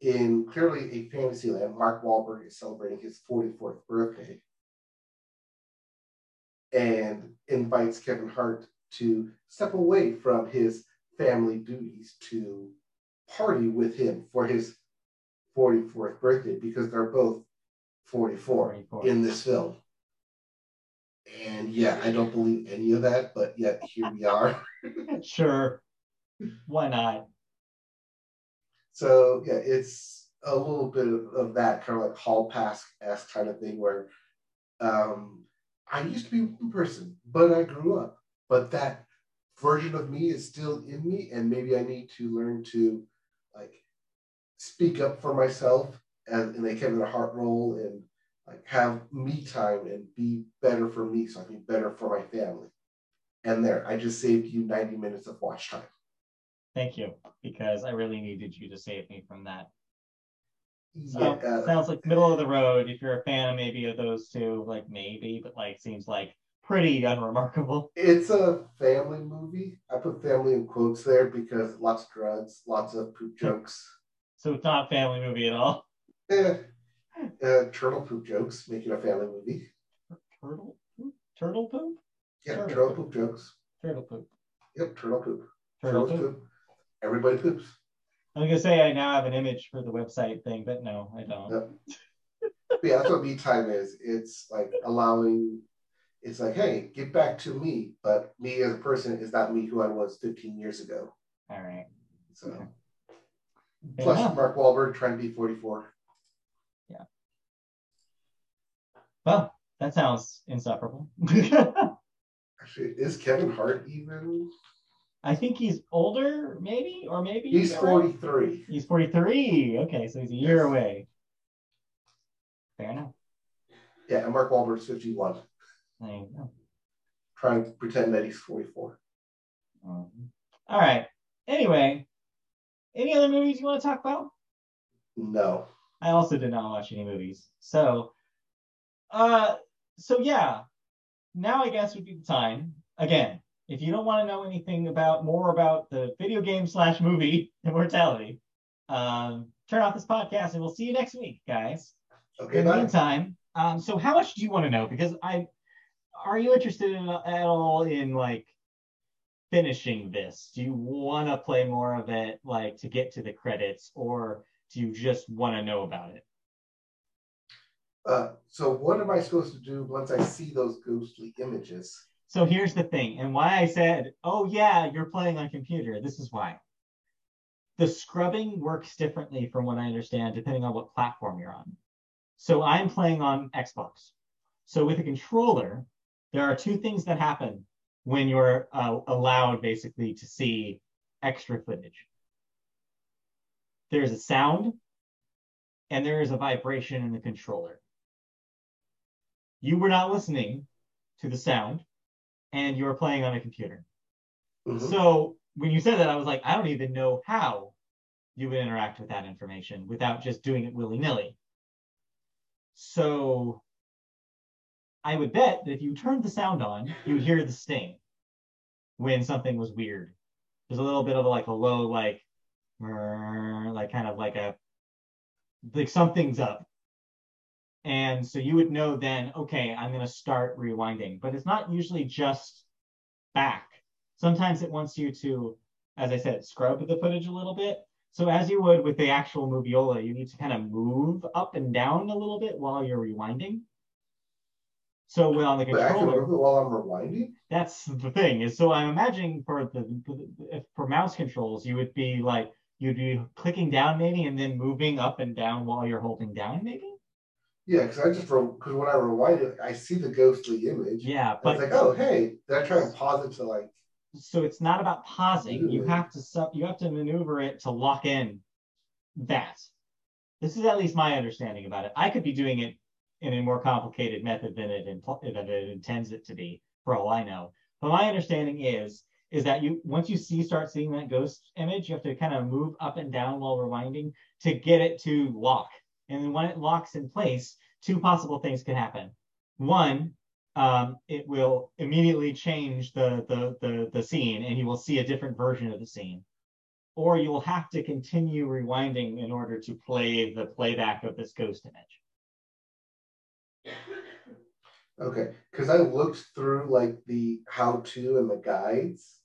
Speaker 2: in clearly a fantasy land, Mark Wahlberg is celebrating his 44th birthday and invites Kevin Hart to step away from his family duties to party with him for his 44th birthday because they're both 44
Speaker 1: 44.
Speaker 2: in this film. And yeah, I don't believe any of that, but yet here we are. [LAUGHS]
Speaker 1: Sure. Why not?
Speaker 2: So yeah, it's a little bit of, of that kind of like hall pass esque kind of thing where um, I used to be one person, but I grew up. But that version of me is still in me, and maybe I need to learn to like speak up for myself and they came in a Hart role and like have me time and be better for me so I can be better for my family. And there, I just saved you 90 minutes of watch time.
Speaker 1: Thank you, because I really needed you to save me from that. So
Speaker 2: Yeah, uh,
Speaker 1: sounds like middle of the road. If you're a fan of maybe of those two, like maybe, but like seems like pretty unremarkable.
Speaker 2: It's a family movie. I put family in quotes there because lots of drugs, lots of poop jokes. [LAUGHS]
Speaker 1: So it's not a family movie at all.
Speaker 2: Eh, uh, turtle poop jokes, make it a family movie.
Speaker 1: Turtle poop? Turtle poop?
Speaker 2: Yeah,
Speaker 1: Turtle
Speaker 2: turtle
Speaker 1: poop.
Speaker 2: poop jokes.
Speaker 1: Turtle poop.
Speaker 2: Yep, turtle poop.
Speaker 1: Turtle poop.
Speaker 2: poop. Everybody poops.
Speaker 1: I was gonna say I now have an image for the website thing, but no, I don't.
Speaker 2: Yep. Yeah, that's what me time is. It's like allowing. It's like, hey, get back to me, but me as a person is not me who I was 15 years ago.
Speaker 1: All right.
Speaker 2: So,
Speaker 1: Okay.
Speaker 2: plus
Speaker 1: Yeah.
Speaker 2: Mark Wahlberg trying to be 44.
Speaker 1: Well, that sounds insufferable.
Speaker 2: Actually, is Kevin Hart even?
Speaker 1: I think he's older, maybe, or maybe
Speaker 2: He's
Speaker 1: right?
Speaker 2: 43.
Speaker 1: He's 43. Okay, so he's a year
Speaker 2: Yes.
Speaker 1: away. Fair enough.
Speaker 2: Yeah, and Mark Wahlberg's 51.
Speaker 1: There you go.
Speaker 2: Trying to pretend that he's 44.
Speaker 1: Um, all right. Anyway, any other movies you want to talk about?
Speaker 2: No.
Speaker 1: I also did not watch any movies. So, uh, so yeah, now I guess would be the time. Again, if you don't want to know anything about more about the video game slash movie [LAUGHS] Immortality, um, turn off this podcast and we'll see you next week, guys.
Speaker 2: Okay,
Speaker 1: In the
Speaker 2: bye.
Speaker 1: meantime, um, so how much do you want to know? Because I, are you interested in, at all in like finishing this? Do you want to play more of it, like to get to the credits, or do you just want to know about it?
Speaker 2: Uh, so what am I supposed to do once I see those ghostly images?
Speaker 1: So here's the thing, and why I said, oh yeah, you're playing on computer. This is why. The scrubbing works differently from what I understand, depending on what platform you're on. So I'm playing on Xbox. So with a controller, there are two things that happen when you're uh, allowed basically to see extra footage. There's a sound and there is a vibration in the controller. You were not listening to the sound and you were playing on a computer.
Speaker 2: Mhm.
Speaker 1: So when you said that, I was like, I don't even know how you would interact with that information without just doing it willy nilly. So I would bet that if you turned the sound on, you would hear the sting when something was weird. There's a little bit of like a low, like, like kind of like a, like something's up. And so you would know then, okay, I'm going to start rewinding. But it's not usually just back. Sometimes it wants you to, as I said, scrub the footage a little bit. So as you would with the actual Moviola, you need to kind of move up and down a little bit while you're rewinding. So when on the
Speaker 2: But I can
Speaker 1: controller,
Speaker 2: while I'm rewinding?
Speaker 1: that's the thing is so I'm imagining for the if for mouse controls, you would be like you'd be clicking down maybe and then moving up and down while you're holding down maybe.
Speaker 2: Yeah, because I just, because when I rewind it, I see the ghostly image.
Speaker 1: Yeah, but
Speaker 2: it's like, oh, hey, then I try and pause it to like,
Speaker 1: so it's not about pausing. You have to sub, you have to maneuver it to lock in that. This is at least my understanding about it. I could be doing it in a more complicated method than it impl- than it intends it to be, for all I know. But my understanding is is that you once you see start seeing that ghost image, you have to kind of move up and down while rewinding to get it to lock. And then when it locks in place, two possible things can happen. One, um, it will immediately change the, the the the scene, and you will see a different version of the scene. Or you will have to continue rewinding in order to play the playback of this ghost image.
Speaker 2: okay, because I looked through like the how to and the guides,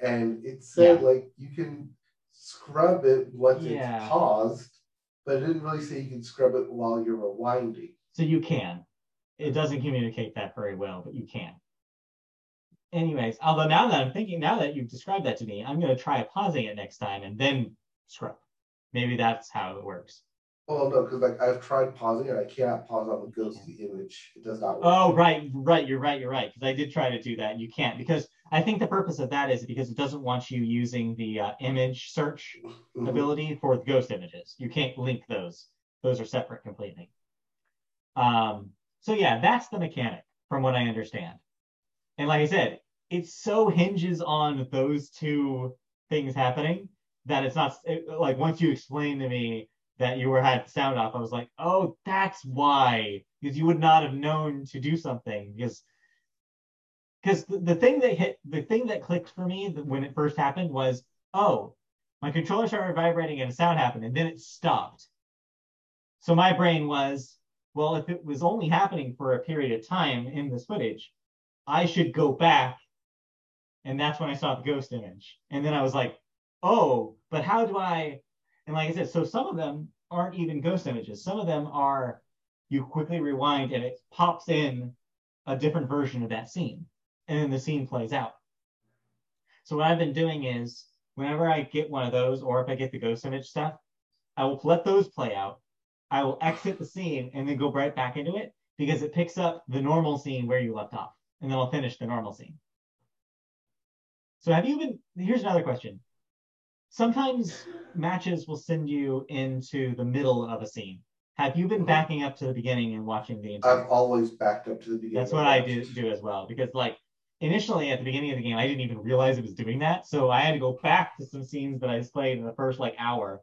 Speaker 2: and it said
Speaker 1: Yeah.
Speaker 2: like you can scrub it once
Speaker 1: Yeah.
Speaker 2: it's paused, but it didn't really say you can scrub it while you're rewinding.
Speaker 1: So you can. It doesn't communicate that very well, but you can. Anyways, although now that I'm thinking, now that you've described that to me, I'm going to try pausing it next time and then scrub. Maybe that's how it works.
Speaker 2: Well, no, because like I've tried pausing it, I cannot pause on the ghostly image. It does not work.
Speaker 1: Oh, right, right. You're right. You're right. Because I did try to do that. And you can't because I think the purpose of that is because it doesn't want you using the uh, image search
Speaker 2: Mhm.
Speaker 1: ability for the ghost images. You can't link those. Those are separate completely. Um, so yeah, that's the mechanic from what I understand. And like I said, it so hinges on those two things happening that it's not it, like once you explain to me that you were had sound off, I was like, oh, that's why. Because you would not have known to do something because because the, the thing that hit the thing that clicked for me when it first happened was oh my controller started vibrating and a sound happened and then it stopped. So my brain was well if it was only happening for a period of time in this footage i should go back and that's when i saw the ghost image. And then i was like oh but how do i and like i said so some of them aren't even ghost images. Some of them are you quickly rewind and it pops in a different version of that scene and then the scene plays out. So what I've been doing is whenever I get one of those, or if I get the ghost image stuff, I will let those play out. I will exit the scene and then go right back into it because it picks up the normal scene where you left off. and then I'll finish the normal scene. So have you been? Here's another question. Sometimes matches will send you into the middle of a scene. Have you been backing up to the beginning and watching the entire?
Speaker 2: I've always backed up to the beginning.
Speaker 1: That's what I do do as well because like initially at the beginning of the game I didn't even realize it was doing that, so I had to go back to some scenes that I played in the first like hour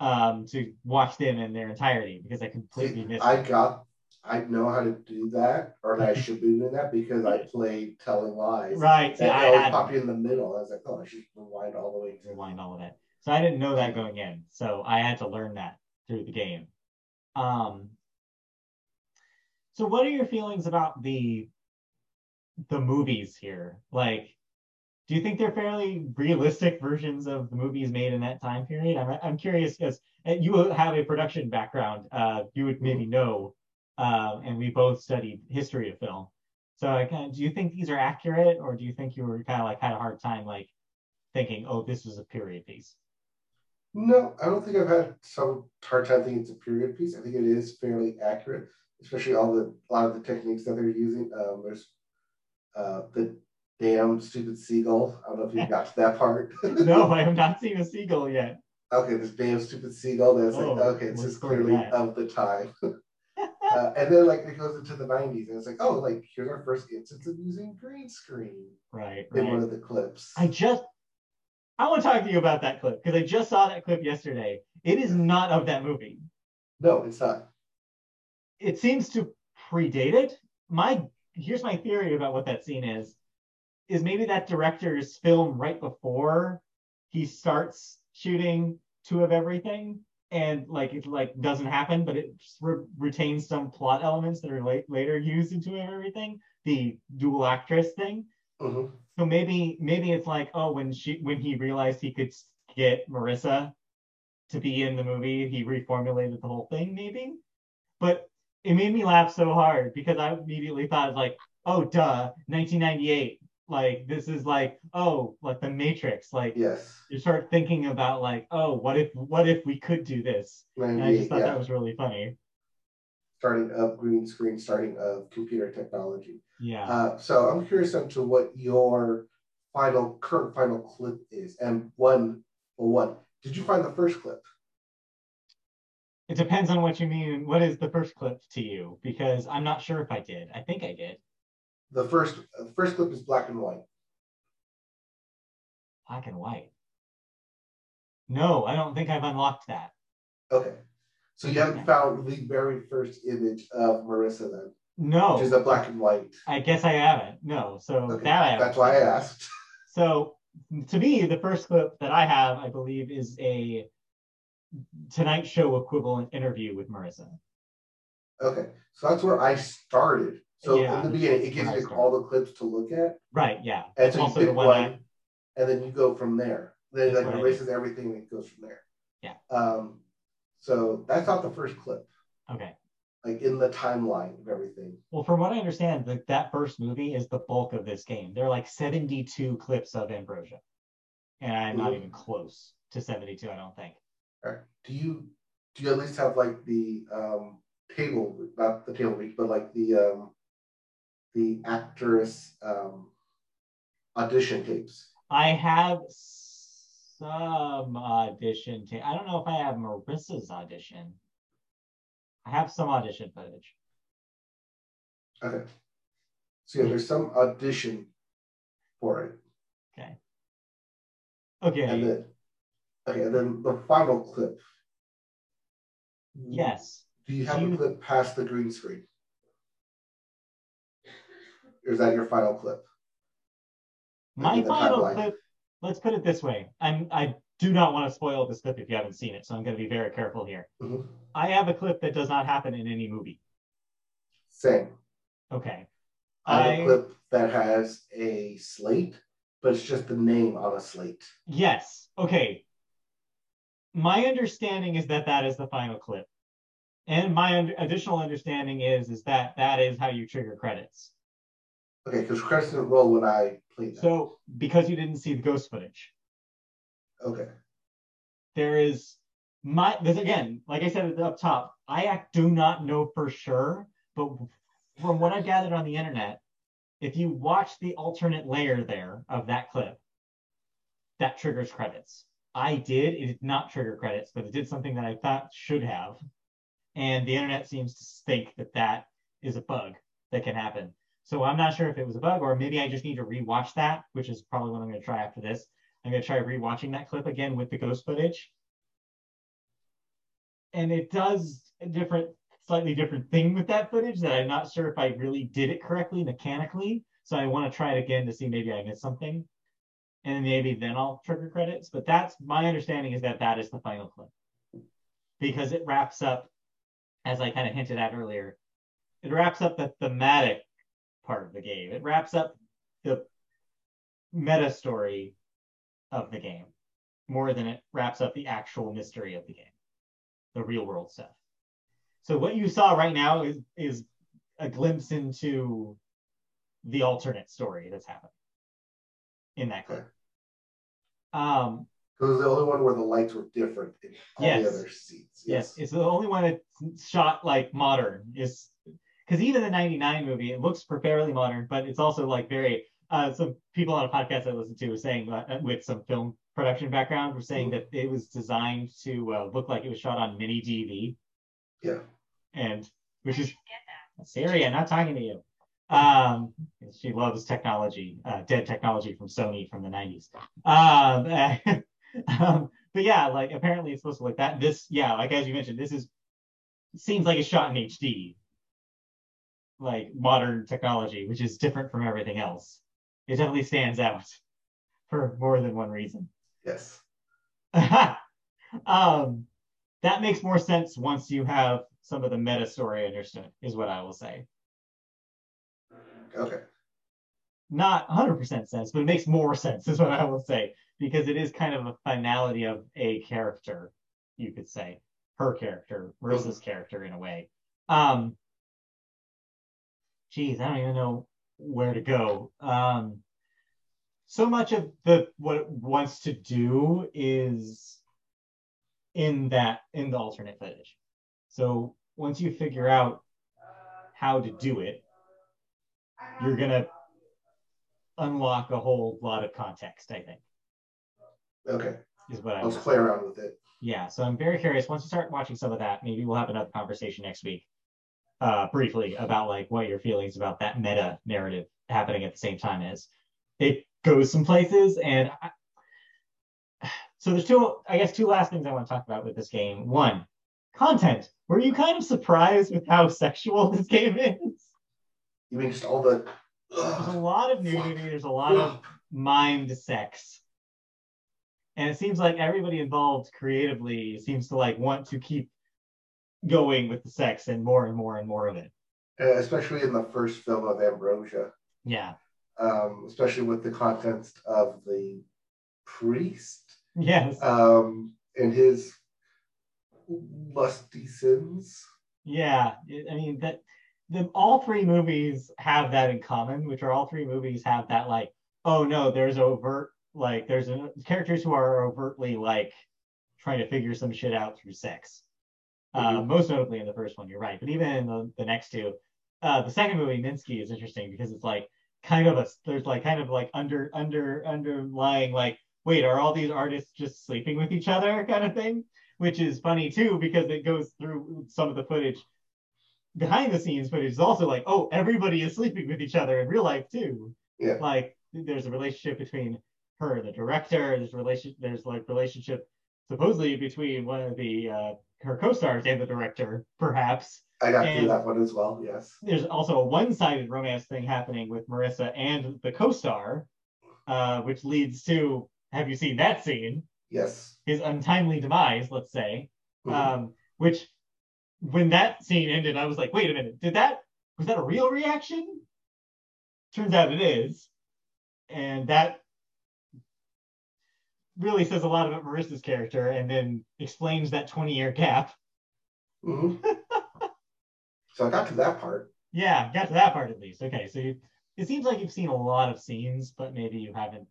Speaker 1: um to watch them in their entirety because I completely
Speaker 2: See,
Speaker 1: missed.
Speaker 2: I
Speaker 1: it.
Speaker 2: got. I know how to do that, or that I [LAUGHS] should be doing that because I played Telling Lies.
Speaker 1: Right.
Speaker 2: And
Speaker 1: I
Speaker 2: it always
Speaker 1: had
Speaker 2: in the middle. I was like, oh, I should rewind all the way to
Speaker 1: rewind all of it. So I didn't know that going in. So I had to learn that through the game. Um so what are your feelings about the the movies here? Like do you think they're fairly realistic versions of the movies made in that time period? I'm I'm curious because you have a production background. Uh you would maybe know um and we both studied history of film. So I kind of, do you think these are accurate or do you think you were kind of like had a hard time like thinking, oh, this was a period piece?
Speaker 2: No, I don't think I've had some hard time thinking it's a period piece. I think it is fairly accurate, especially all the a lot of the techniques that they're using. Um, there's uh, the damn stupid seagull. I don't know if you [LAUGHS] got to that part.
Speaker 1: no, I have not seen a seagull yet.
Speaker 2: Okay, this damn stupid seagull. That's
Speaker 1: Oh,
Speaker 2: like okay, this is clearly
Speaker 1: on?
Speaker 2: of the time. [LAUGHS] uh, and then like it goes into the 90s, and it's like, oh, like here's our first instance of using green screen
Speaker 1: Right,
Speaker 2: in one of the clips.
Speaker 1: I just I want to talk to you about that clip because I just saw that clip yesterday. It is not of that movie.
Speaker 2: No, it's not.
Speaker 1: It seems to predate it. My here's my theory about what that scene is. Is maybe that director's film right before he starts shooting two of everything and like it like doesn't happen but it re- retains some plot elements that are la- later used in two of everything the dual actress thing
Speaker 2: hmm
Speaker 1: So maybe maybe it's like oh when she when he realized he could get Marissa to be in the movie, he reformulated the whole thing maybe. But it made me laugh so hard because I immediately thought like oh duh 1998 like this is like oh like the Matrix like
Speaker 2: Yes.
Speaker 1: you start thinking about like oh what if what if we could do this and I just thought
Speaker 2: yeah.
Speaker 1: that was really funny.
Speaker 2: Starting of green screen, starting of computer technology.
Speaker 1: Yeah.
Speaker 2: Uh, so I'm curious as to what your final current final clip is. And one, well, one, did you find the first clip?
Speaker 1: It depends on what you mean. What is the first clip to you? Because I'm not sure if I did. I think I did.
Speaker 2: The first the first clip is black and white.
Speaker 1: Black and white. No, I don't think I've unlocked that.
Speaker 2: Okay. So you haven't found the very first image of Marissa then,
Speaker 1: No,
Speaker 2: which is a black and white.
Speaker 1: I guess I haven't. No, so
Speaker 2: Okay,
Speaker 1: that.
Speaker 2: That's why I asked.
Speaker 1: So to me, the first clip that I have, I believe, is a Tonight Show equivalent interview with Marissa.
Speaker 2: Okay. So that's where I started. So
Speaker 1: Yeah,
Speaker 2: in the beginning, it gives you all the clips to look at.
Speaker 1: Right? Yeah.
Speaker 2: And so you pick
Speaker 1: the one. I,
Speaker 2: and then you go from there. Then
Speaker 1: That's
Speaker 2: like erases everything and it goes from there.
Speaker 1: Yeah.
Speaker 2: Um, so that's not the first clip,
Speaker 1: okay.
Speaker 2: like in the timeline of everything.
Speaker 1: Well, from what I understand, the, that first movie is the bulk of this game. There are like 72 clips of Ambrosio, and I'm not even close to 72. I don't think.
Speaker 2: Do you do you at least have like the um table, not the table reach, but like the um the actress um audition tapes?
Speaker 1: I have some audition. tape. I don't know if I have Marissa's audition. I have some audition footage.
Speaker 2: Okay. So yeah, there's some audition for it.
Speaker 1: Okay.
Speaker 2: And then okay, and then the final clip.
Speaker 1: yes.
Speaker 2: Do you have
Speaker 1: Do
Speaker 2: a clip past the green screen? Or is that your final clip?
Speaker 1: My final
Speaker 2: timeline.
Speaker 1: clip. Let's put it this way. I'm. I do not want to spoil this clip if you haven't seen it, so I'm going to be very careful here.
Speaker 2: Mhm.
Speaker 1: I have a clip that does not happen in any movie.
Speaker 2: Same.
Speaker 1: Okay.
Speaker 2: I have
Speaker 1: I-
Speaker 2: a clip that has a slate, but it's just the name on a slate.
Speaker 1: Yes. Okay. My understanding is that that is the final clip. And my un- additional understanding is is that that is how you trigger credits.
Speaker 2: Okay, because credits didn't roll when I played that.
Speaker 1: So because you didn't see the ghost footage,
Speaker 2: okay.
Speaker 1: there is my this again, like I said at the up top, I act- do not know for sure, but from what I've gathered on the internet, if you watch the alternate layer there of that clip, that triggers credits. I did. It did not trigger credits, but it did something that I thought should have. And the internet seems to think that that is a bug that can happen. So I'm not sure if it was a bug or maybe I just need to rewatch that, which is probably what I'm going to try after this. I'm going to try rewatching that clip again with the ghost footage. And it does a different, slightly different thing with that footage that I'm not sure if I really did it correctly mechanically. So I want to try it again to see maybe I missed something. And maybe then I'll trigger credits. But that's my understanding is that that is the final clip because it wraps up, as I kind of hinted at earlier, it wraps up the thematic part of the game. It wraps up the meta story of the game more than it wraps up the actual mystery of the game, the real world stuff. So what you saw right now is is a glimpse into the alternate story that's happening in that clip. Um,
Speaker 2: Because it was the only one where the lights were different in all
Speaker 1: Yes.
Speaker 2: the other seats.
Speaker 1: yes, it's the only one that's shot like modern. Is because even the '99 movie, it looks fairly modern, but it's also like very. Uh, some people on a podcast I listened to were saying uh, with some film production background were saying that it was designed to uh, look like it was shot on mini DV,
Speaker 2: Yeah.
Speaker 1: and which is Siri, I'm not talking to you. Um, she loves technology, uh, dead technology from Sony from the 90s. Um, [LAUGHS] um, but yeah, like apparently it's supposed to look like that. This, yeah, like as you mentioned, this is seems like it's shot in HD, like modern technology, which is different from everything else. It definitely stands out [LAUGHS] for more than one reason.
Speaker 2: Yes. [LAUGHS]
Speaker 1: um, that makes more sense once you have some of the meta story understood, is what I will say.
Speaker 2: Okay.
Speaker 1: Not 100% sense, but it makes more sense, is what I will say, because it is kind of a finality of a character, you could say, her character, Marissa's character in a way. Um, geez, I don't even know where to go. Um, so much of the what it wants to do is in that in the alternate footage. So once you figure out how to do it, you're gonna unlock a whole lot of context. I think
Speaker 2: Okay.
Speaker 1: is what I
Speaker 2: Let's play around with it.
Speaker 1: yeah, so I'm very curious. Once you start watching some of that, maybe we'll have another conversation next week, uh, briefly about like what your feelings about that meta narrative happening at the same time is. It goes some places, and I, so there's two. I guess two last things I want to talk about with this game. One, content. Were you kind of surprised with how sexual this game is?
Speaker 2: You mean just all the.
Speaker 1: There's a lot of nudity. There's a lot of mimed sex. And it seems like everybody involved creatively seems to like want to keep going with the sex and more and more and more of it.
Speaker 2: Uh, especially in the first film of Ambrosio,
Speaker 1: Yeah.
Speaker 2: um, especially with the context of the priest
Speaker 1: Yes.
Speaker 2: um, and his lusty sins.
Speaker 1: yeah. I mean that the all three movies have that in common, which are all three movies have that like, oh no, there's overt like there's a, characters who are overtly like trying to figure some shit out through sex. Uh,
Speaker 2: Mhm.
Speaker 1: most notably in the first one, you're right. But even in the, the next two, uh, the second movie, Minsky, is interesting because it's like kind of a there's like kind of like under under underlying like wait are all these artists just sleeping with each other kind of thing, which is funny too because it goes through some of the footage behind the scenes footage is also like oh everybody is sleeping with each other in real life too.
Speaker 2: Yeah.
Speaker 1: Like there's a relationship between her and the director. There's relation there's like relationship supposedly between one of the uh, her co-stars and the director, perhaps.
Speaker 2: I got
Speaker 1: And-
Speaker 2: through that one as well. Yes.
Speaker 1: There's also a one-sided romance thing happening with Marissa and the co-star, uh, which leads to have you seen that scene?
Speaker 2: Yes.
Speaker 1: His untimely demise, let's say.
Speaker 2: Mhm.
Speaker 1: Um, which when that scene ended, I was like, wait a minute, did that was that a real reaction? Turns out it is. And that really says a lot about Marissa's character and then explains that 20 year gap.
Speaker 2: Mhm. [LAUGHS] so I got to that part.
Speaker 1: Yeah, got to that part at least. Okay, so you, it seems like you've seen a lot of scenes, but maybe you haven't.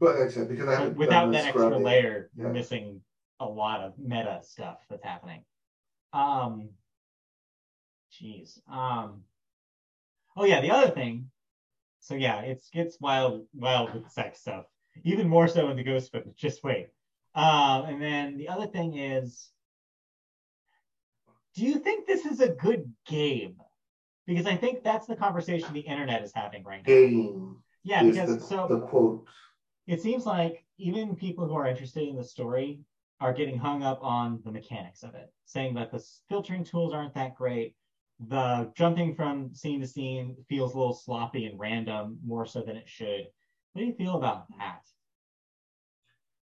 Speaker 2: But like I said, because I haven't
Speaker 1: without that extra layer, you're missing a lot of meta stuff that's happening. Um, jeez. Um, oh yeah, the other thing So yeah, it's gets wild, wild with sex stuff. Even more so in the ghost footage. Just wait. Um, and then the other thing is, do you think this is a good game? Because I think that's the conversation the internet is having right now.
Speaker 2: Game.
Speaker 1: Yeah, because
Speaker 2: the,
Speaker 1: so
Speaker 2: the quote.
Speaker 1: it seems like even people who are interested in the story are getting hung up on the mechanics of it, saying that the filtering tools aren't that great. The jumping from scene to scene feels a little sloppy and random, more so than it should. What do you feel about that?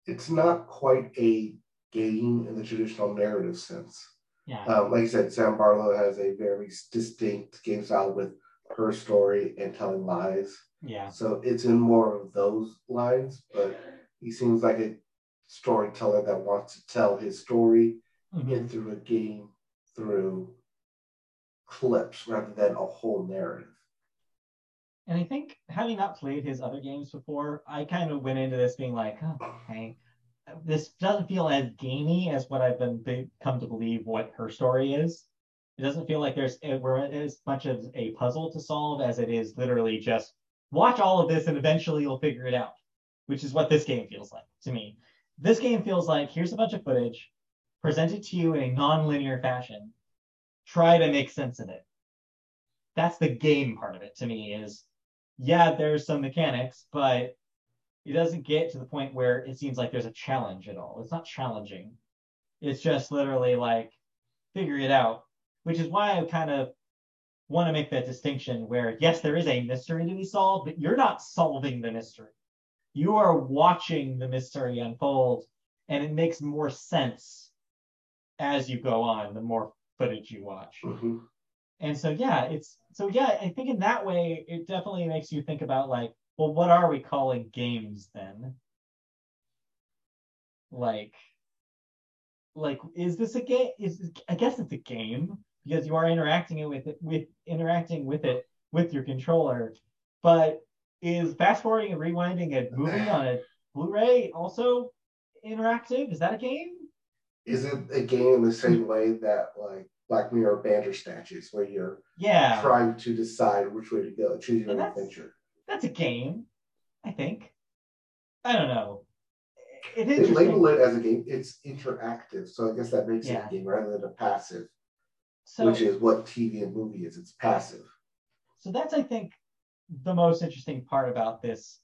Speaker 2: It's not quite a game in the traditional narrative sense.
Speaker 1: Yeah.
Speaker 2: Um, like I said, Sam Barlow has a very distinct game style with her story and telling lies.
Speaker 1: Yeah.
Speaker 2: So it's in more of those lines, but he seems like a storyteller that wants to tell his story
Speaker 1: Mhm.
Speaker 2: in through a game, through clips rather than a whole narrative.
Speaker 1: And I think having not played his other games before, I kind of went into this being like, oh, okay, this doesn't feel as gamey as what I've been be- come to believe what her story is. It doesn't feel like there's as much of a puzzle to solve as it is literally just watch all of this and eventually you'll figure it out, which is what this game feels like to me. This game feels like here's a bunch of footage presented to you in a non-linear fashion. Try to make sense of it. That's the game part of it to me is yeah, there's some mechanics, but it doesn't get to the point where it seems like there's a challenge at all. It's not challenging. It's just literally like figure it out, which is why I kind of want to make that distinction where yes, there is a mystery to be solved, but you're not solving the mystery. You are watching the mystery unfold, and it makes more sense as you go on, the more footage you watch.
Speaker 2: Mhm.
Speaker 1: And so yeah, it's so yeah, I think in that way it definitely makes you think about like, well, what are we calling games then? Like like is this a game is I guess it's a game because you are interacting with it with interacting with it with your controller. But is fast forwarding and rewinding and moving on a Blu-ray also interactive? Is that a game?
Speaker 2: Is it a game in the same way that like Black Mirror Bandersnatch is, where you're
Speaker 1: Yeah.
Speaker 2: trying to decide which way to go, choose your own adventure?
Speaker 1: That's a game, I think. I don't know. It is
Speaker 2: They label it as a game. It's interactive, so I guess that makes
Speaker 1: Yeah.
Speaker 2: it a game rather than a passive,
Speaker 1: so,
Speaker 2: which is what TV and movie is. It's passive.
Speaker 1: so that's I think the most interesting part about this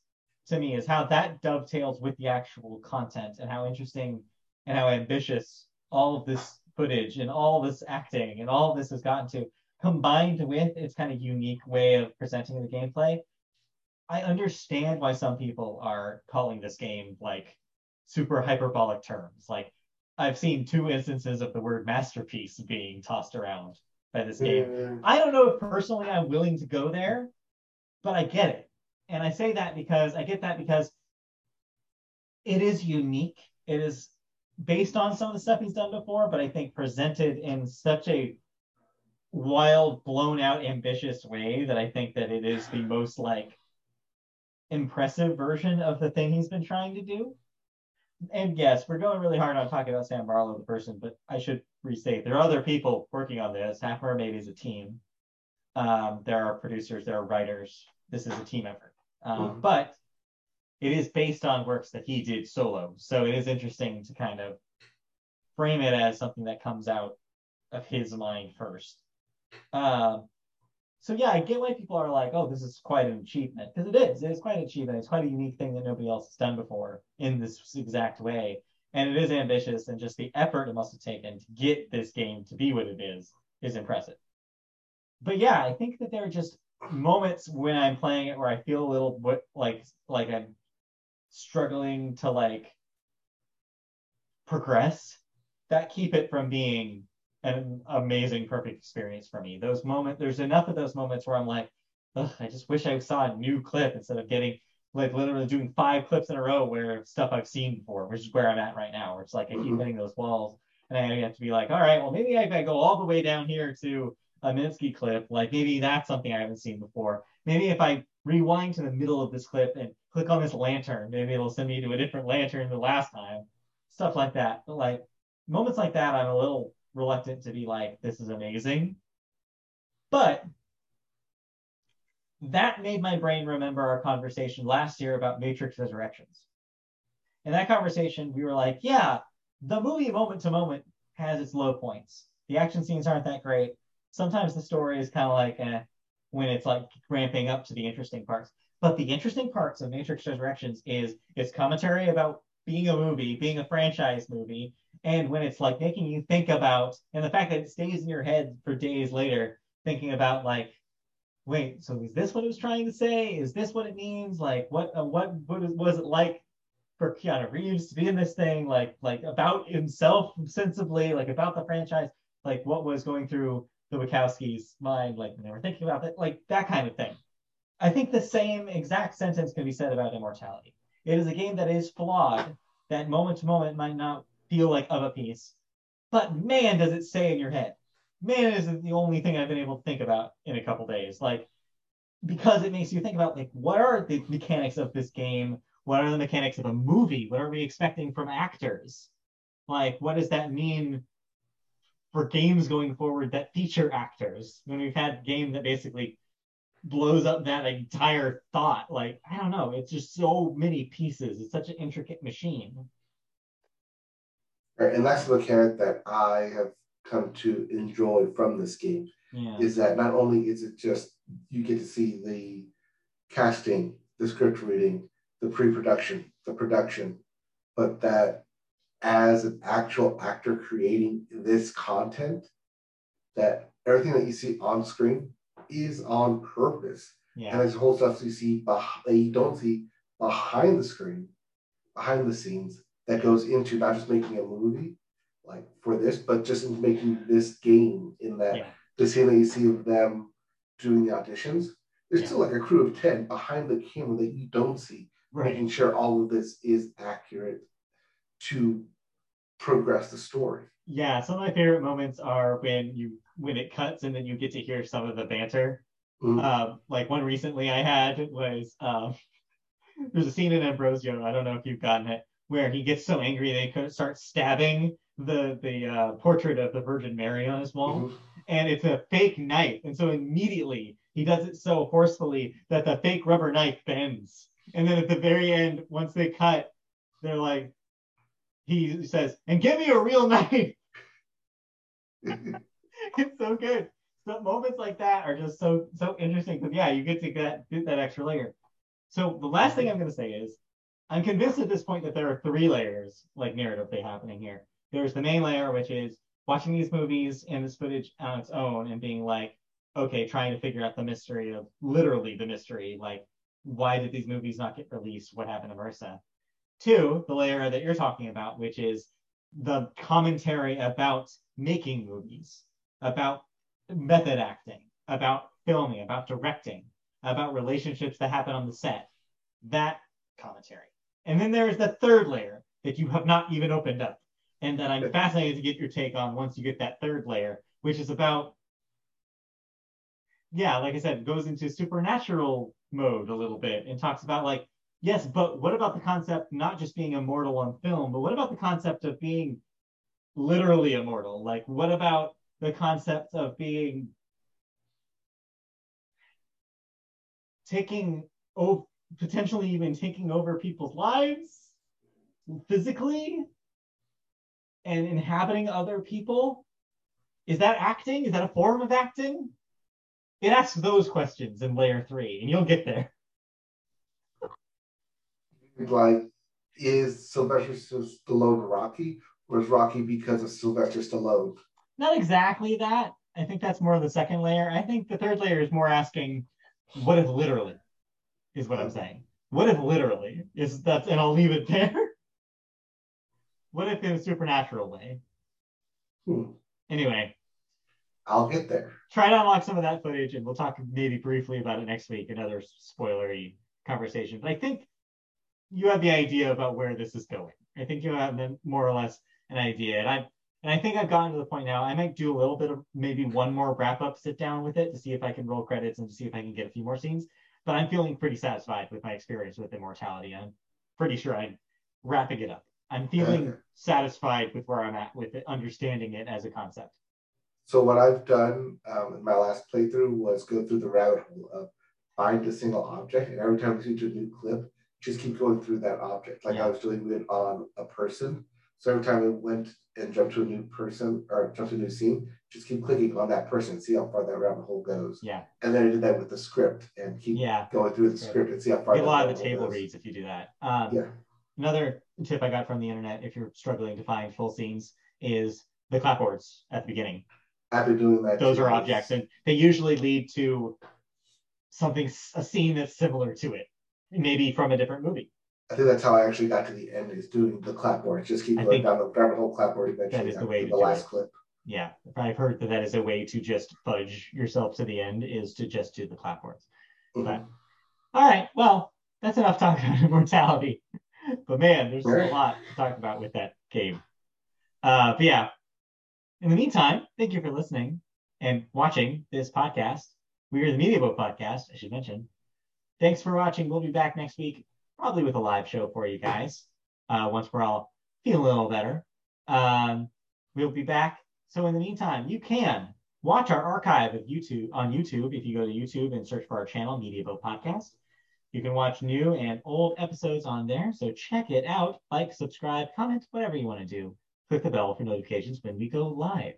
Speaker 1: to me is how that dovetails with the actual content and how interesting and how ambitious all of this footage and all this acting and all this has gotten to combined with its kind of unique way of presenting the gameplay. I understand why some people are calling this game like super hyperbolic terms. Like I've seen two instances of the word masterpiece being tossed around by this game.
Speaker 2: Mm,
Speaker 1: I don't know if personally I'm willing to go there, but I get it. And I say that because I get that because it is unique. It is based on some of the stuff he's done before, but I think presented in such a wild, blown out, ambitious way that I think that it is the most like impressive version of the thing he's been trying to do. And yes, we're going really hard on talking about Sam Barlow, the person, but I should restate there are other people working on this. Half Mermaid is a team. Um, there are producers, there are writers. This is a team effort. Um,
Speaker 2: Mhm.
Speaker 1: But it is based on works that he did solo. So it is interesting to kind of frame it as something that comes out of his mind first. Um, so yeah, I get why people are like, "Oh, this is quite an achievement," because it is. It is quite an achievement. It's quite a unique thing that nobody else has done before in this exact way, and it is ambitious. And just the effort it must have taken to get this game to be what it is is impressive. But yeah, I think that there are just moments when I'm playing it where I feel a little what like like I'm struggling to like progress that keep it from being an amazing, perfect experience for me. Those moments, there's enough of those moments where I'm like, Ugh, I just wish I saw a new clip instead of getting like literally doing five clips in a row where stuff I've seen before, which is where I'm at right now. Where it's like I keep
Speaker 2: Mhm.
Speaker 1: hitting those walls, and I have to be like, all right, well maybe if I go all the way down here to a Minsky clip, like maybe that's something I haven't seen before. Maybe if I rewind to the middle of this clip and click on this lantern, maybe it'll send me to a different lantern the last time. Stuff like that. But like moments like that, I'm a little reluctant to be like, this is amazing. But that made my brain remember our conversation last year about Matrix Resurrections. In that conversation, we were like, yeah, the movie moment to moment has its low points. The action scenes aren't that great. Sometimes the story is kind of like eh, when it's like ramping up to the interesting parts. But the interesting parts of Matrix Resurrections is its commentary about being a movie, being a franchise movie, and when it's like making you think about, and the fact that it stays in your head for days later, thinking about like, wait, so is this what it was trying to say? Is this what it means? Like, what, uh, what, what was it like for Keanu Reeves to be in this thing? Like, like about himself sensibly, like about the franchise, like what was going through the Wachowskis' mind, like when they were thinking about it, like that kind of thing. I think the same exact sentence can be said about Immortality. It is a game that is flawed, that moment to moment might not feel like of a piece, but man, does it stay in your head. Man, is the only thing I've been able to think about in a couple days. Like, because it makes you think about like what are the mechanics of this game? What are the mechanics of a movie? What are we expecting from actors? Like, what does that mean for games going forward that feature actors? When we've had game that basically blows up that entire thought. Like, I don't know. It's just so many pieces. It's such an intricate machine.
Speaker 2: Right, and that's the mechanic that I have come to enjoy from this game.
Speaker 1: Yeah.
Speaker 2: Is that not only is it just you get to see the casting, the script reading, the pre-production, the production, but that as an actual actor creating this content, that everything that you see on screen is on purpose.
Speaker 1: Yeah.
Speaker 2: And there's whole stuff you see behind, that you don't see behind the screen, behind the scenes that goes into not just making a movie like for this, but just into making this game in that
Speaker 1: Yeah.
Speaker 2: the scene that you see of them doing the auditions, there's
Speaker 1: Yeah.
Speaker 2: still like a crew of 10 behind the camera that you don't see, making sure all of this is accurate to progress the story.
Speaker 1: Yeah, some of my favorite moments are when you when it cuts and then you get to hear some of the banter.
Speaker 2: Mhm.
Speaker 1: Um, like one recently I had was um, [LAUGHS] there's a scene in Ambrosio. I don't know if you've gotten it, where he gets so angry they could start stabbing the the uh, portrait of the Virgin Mary on his wall,
Speaker 2: Mhm.
Speaker 1: and it's a fake knife, and so immediately he does it so forcefully that the fake rubber knife bends, and then at the very end, once they cut, they're like, he says, "And give me a real knife." [LAUGHS] it's so good. So moments like that are just so so interesting because yeah, you get to get, get that extra layer. So the last thing I'm going to say is, I'm convinced at this point that there are three layers like narratively happening here. There's the main layer, which is watching these movies and this footage on its own and being like, okay, trying to figure out the mystery of literally the mystery, like why did these movies not get released? What happened to Marissa? Two, the layer that you're talking about, which is the commentary about making movies, about method acting, about filming, about directing, about relationships that happen on the set. That commentary. And then there's the third layer that you have not even opened up, and that I'm fascinated to get your take on once you get that third layer, which is about, yeah, like I said, goes into supernatural mode a little bit and talks about like, yes, but what about the concept not just being immortal on film, but what about the concept of being literally immortal? Like, what about the concept of being taking oh potentially even taking over people's lives physically and inhabiting other people? Is that acting? Is that a form of acting? It asks those questions in layer three and you'll get there
Speaker 2: like, is Sylvester Stallone Rocky, or is Rocky because of Sylvester Stallone?
Speaker 1: not exactly that. I think that's more of the second layer. I think the third layer is more asking what if literally is what i'm saying. What if literally is that and i'll leave it there. [LAUGHS] What if in a supernatural way?
Speaker 2: Hmm.
Speaker 1: anyway.
Speaker 2: I'll get there.
Speaker 1: try to unlock some of that footage and we'll talk maybe briefly about it next week another spoilery conversation. But i think you have the idea about where this is going. I think you have more or less an idea. And i and i think i've gotten to the point now i might do a little bit of maybe one more wrap up sit down with it to see if i can roll credits and to see if i can get a few more scenes. But i'm feeling pretty satisfied with my experience with immortality. I'm pretty sure i'm wrapping it up. I'm feeling satisfied with where i'm at with it understanding it as a concept.
Speaker 2: So what I've done um, in my last playthrough was go through the rabbit hole of find a single object, and every time we to a new clip, just keep going through that object, like
Speaker 1: Yeah.
Speaker 2: I was doing it on a person. So every time I went and jumped to a new person or jumped to a new scene, just keep clicking on that person, see how far that rabbit hole goes.
Speaker 1: Yeah.
Speaker 2: And then I did that with the script and keep
Speaker 1: Yeah.
Speaker 2: going through the
Speaker 1: Script.
Speaker 2: script and see how far
Speaker 1: Get a lot of the table
Speaker 2: goes.
Speaker 1: reads if you do that. Um,
Speaker 2: Yeah.
Speaker 1: Another tip I got from the internet, if you're struggling to find full scenes, is the clapboards at the beginning.
Speaker 2: I've been doing that.
Speaker 1: Those
Speaker 2: too.
Speaker 1: are objects, and they usually lead to something, a scene that's similar to it, maybe from a different movie.
Speaker 2: I think that's how I actually got to the end is doing the clapboard. Just keep
Speaker 1: I
Speaker 2: going down the rabbit hole clapboard eventually.
Speaker 1: is the way to
Speaker 2: the last
Speaker 1: it.
Speaker 2: clip.
Speaker 1: Yeah, I've heard that that is a way to just fudge yourself to the end is to just do the clapboards.
Speaker 2: Mhm.
Speaker 1: But- All right, well, that's enough talk about [LAUGHS] immortality. But man, there's a lot to talk about with that game. Uh, but yeah, in the meantime, thank you for listening and watching this podcast. We are the Media Boat Podcast, I should mention. Thanks for watching. We'll be back next week, probably with a live show for you guys uh, once we're all feeling a little better. Um, we'll be back. So in the meantime, you can watch our archive of YouTube on YouTube if you go to YouTube and search for our channel, Media Boat Podcast. You can watch new and old episodes on there. So check it out. Like, subscribe, comment, whatever you want to do. Click the bell for notifications when we go live.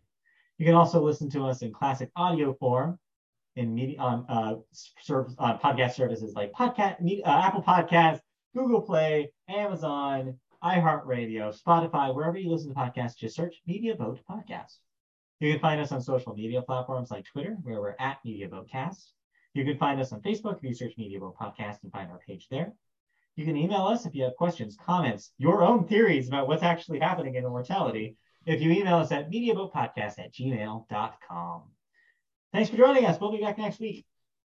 Speaker 1: You can also listen to us in classic audio form in media on uh, service, on podcast services like podcast, uh, Apple Podcasts, Google Play, Amazon, iHeartRadio, Spotify, wherever you listen to podcasts, just search Media Boat Podcast. You can find us on social media platforms like Twitter, where we're at Media Boatcast. You can find us on Facebook if you search Media Boat Podcast and find our page there. You can email us if you have questions, comments, your own theories about what's actually happening in immortality. If you email us at mediaboatpodcast at gmail.com. Thanks for joining us. We'll be back next week.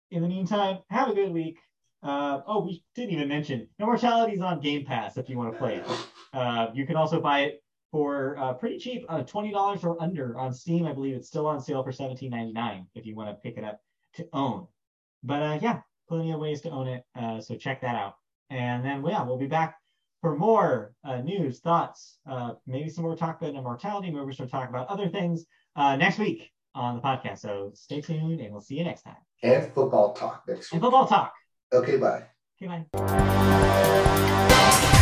Speaker 1: In the meantime, have a good week. Uh, oh, we didn't even mention Immortality is on Game Pass if you want to play it. Uh, you can also buy it for uh, pretty cheap, uh, twenty dollars or under on Steam. I believe it's still on sale for seventeen ninety nine if you want to pick it up to own. But uh, yeah, plenty of ways to own it. Uh, so check that out. And then yeah, we'll be back for more news, thoughts, maybe some more talk about immortality. Maybe we'll start talking about other things next week on the podcast. So stay tuned, and we'll see you next time.
Speaker 2: And football talk next week.
Speaker 1: And football talk.
Speaker 2: Okay, bye.
Speaker 1: Okay, bye.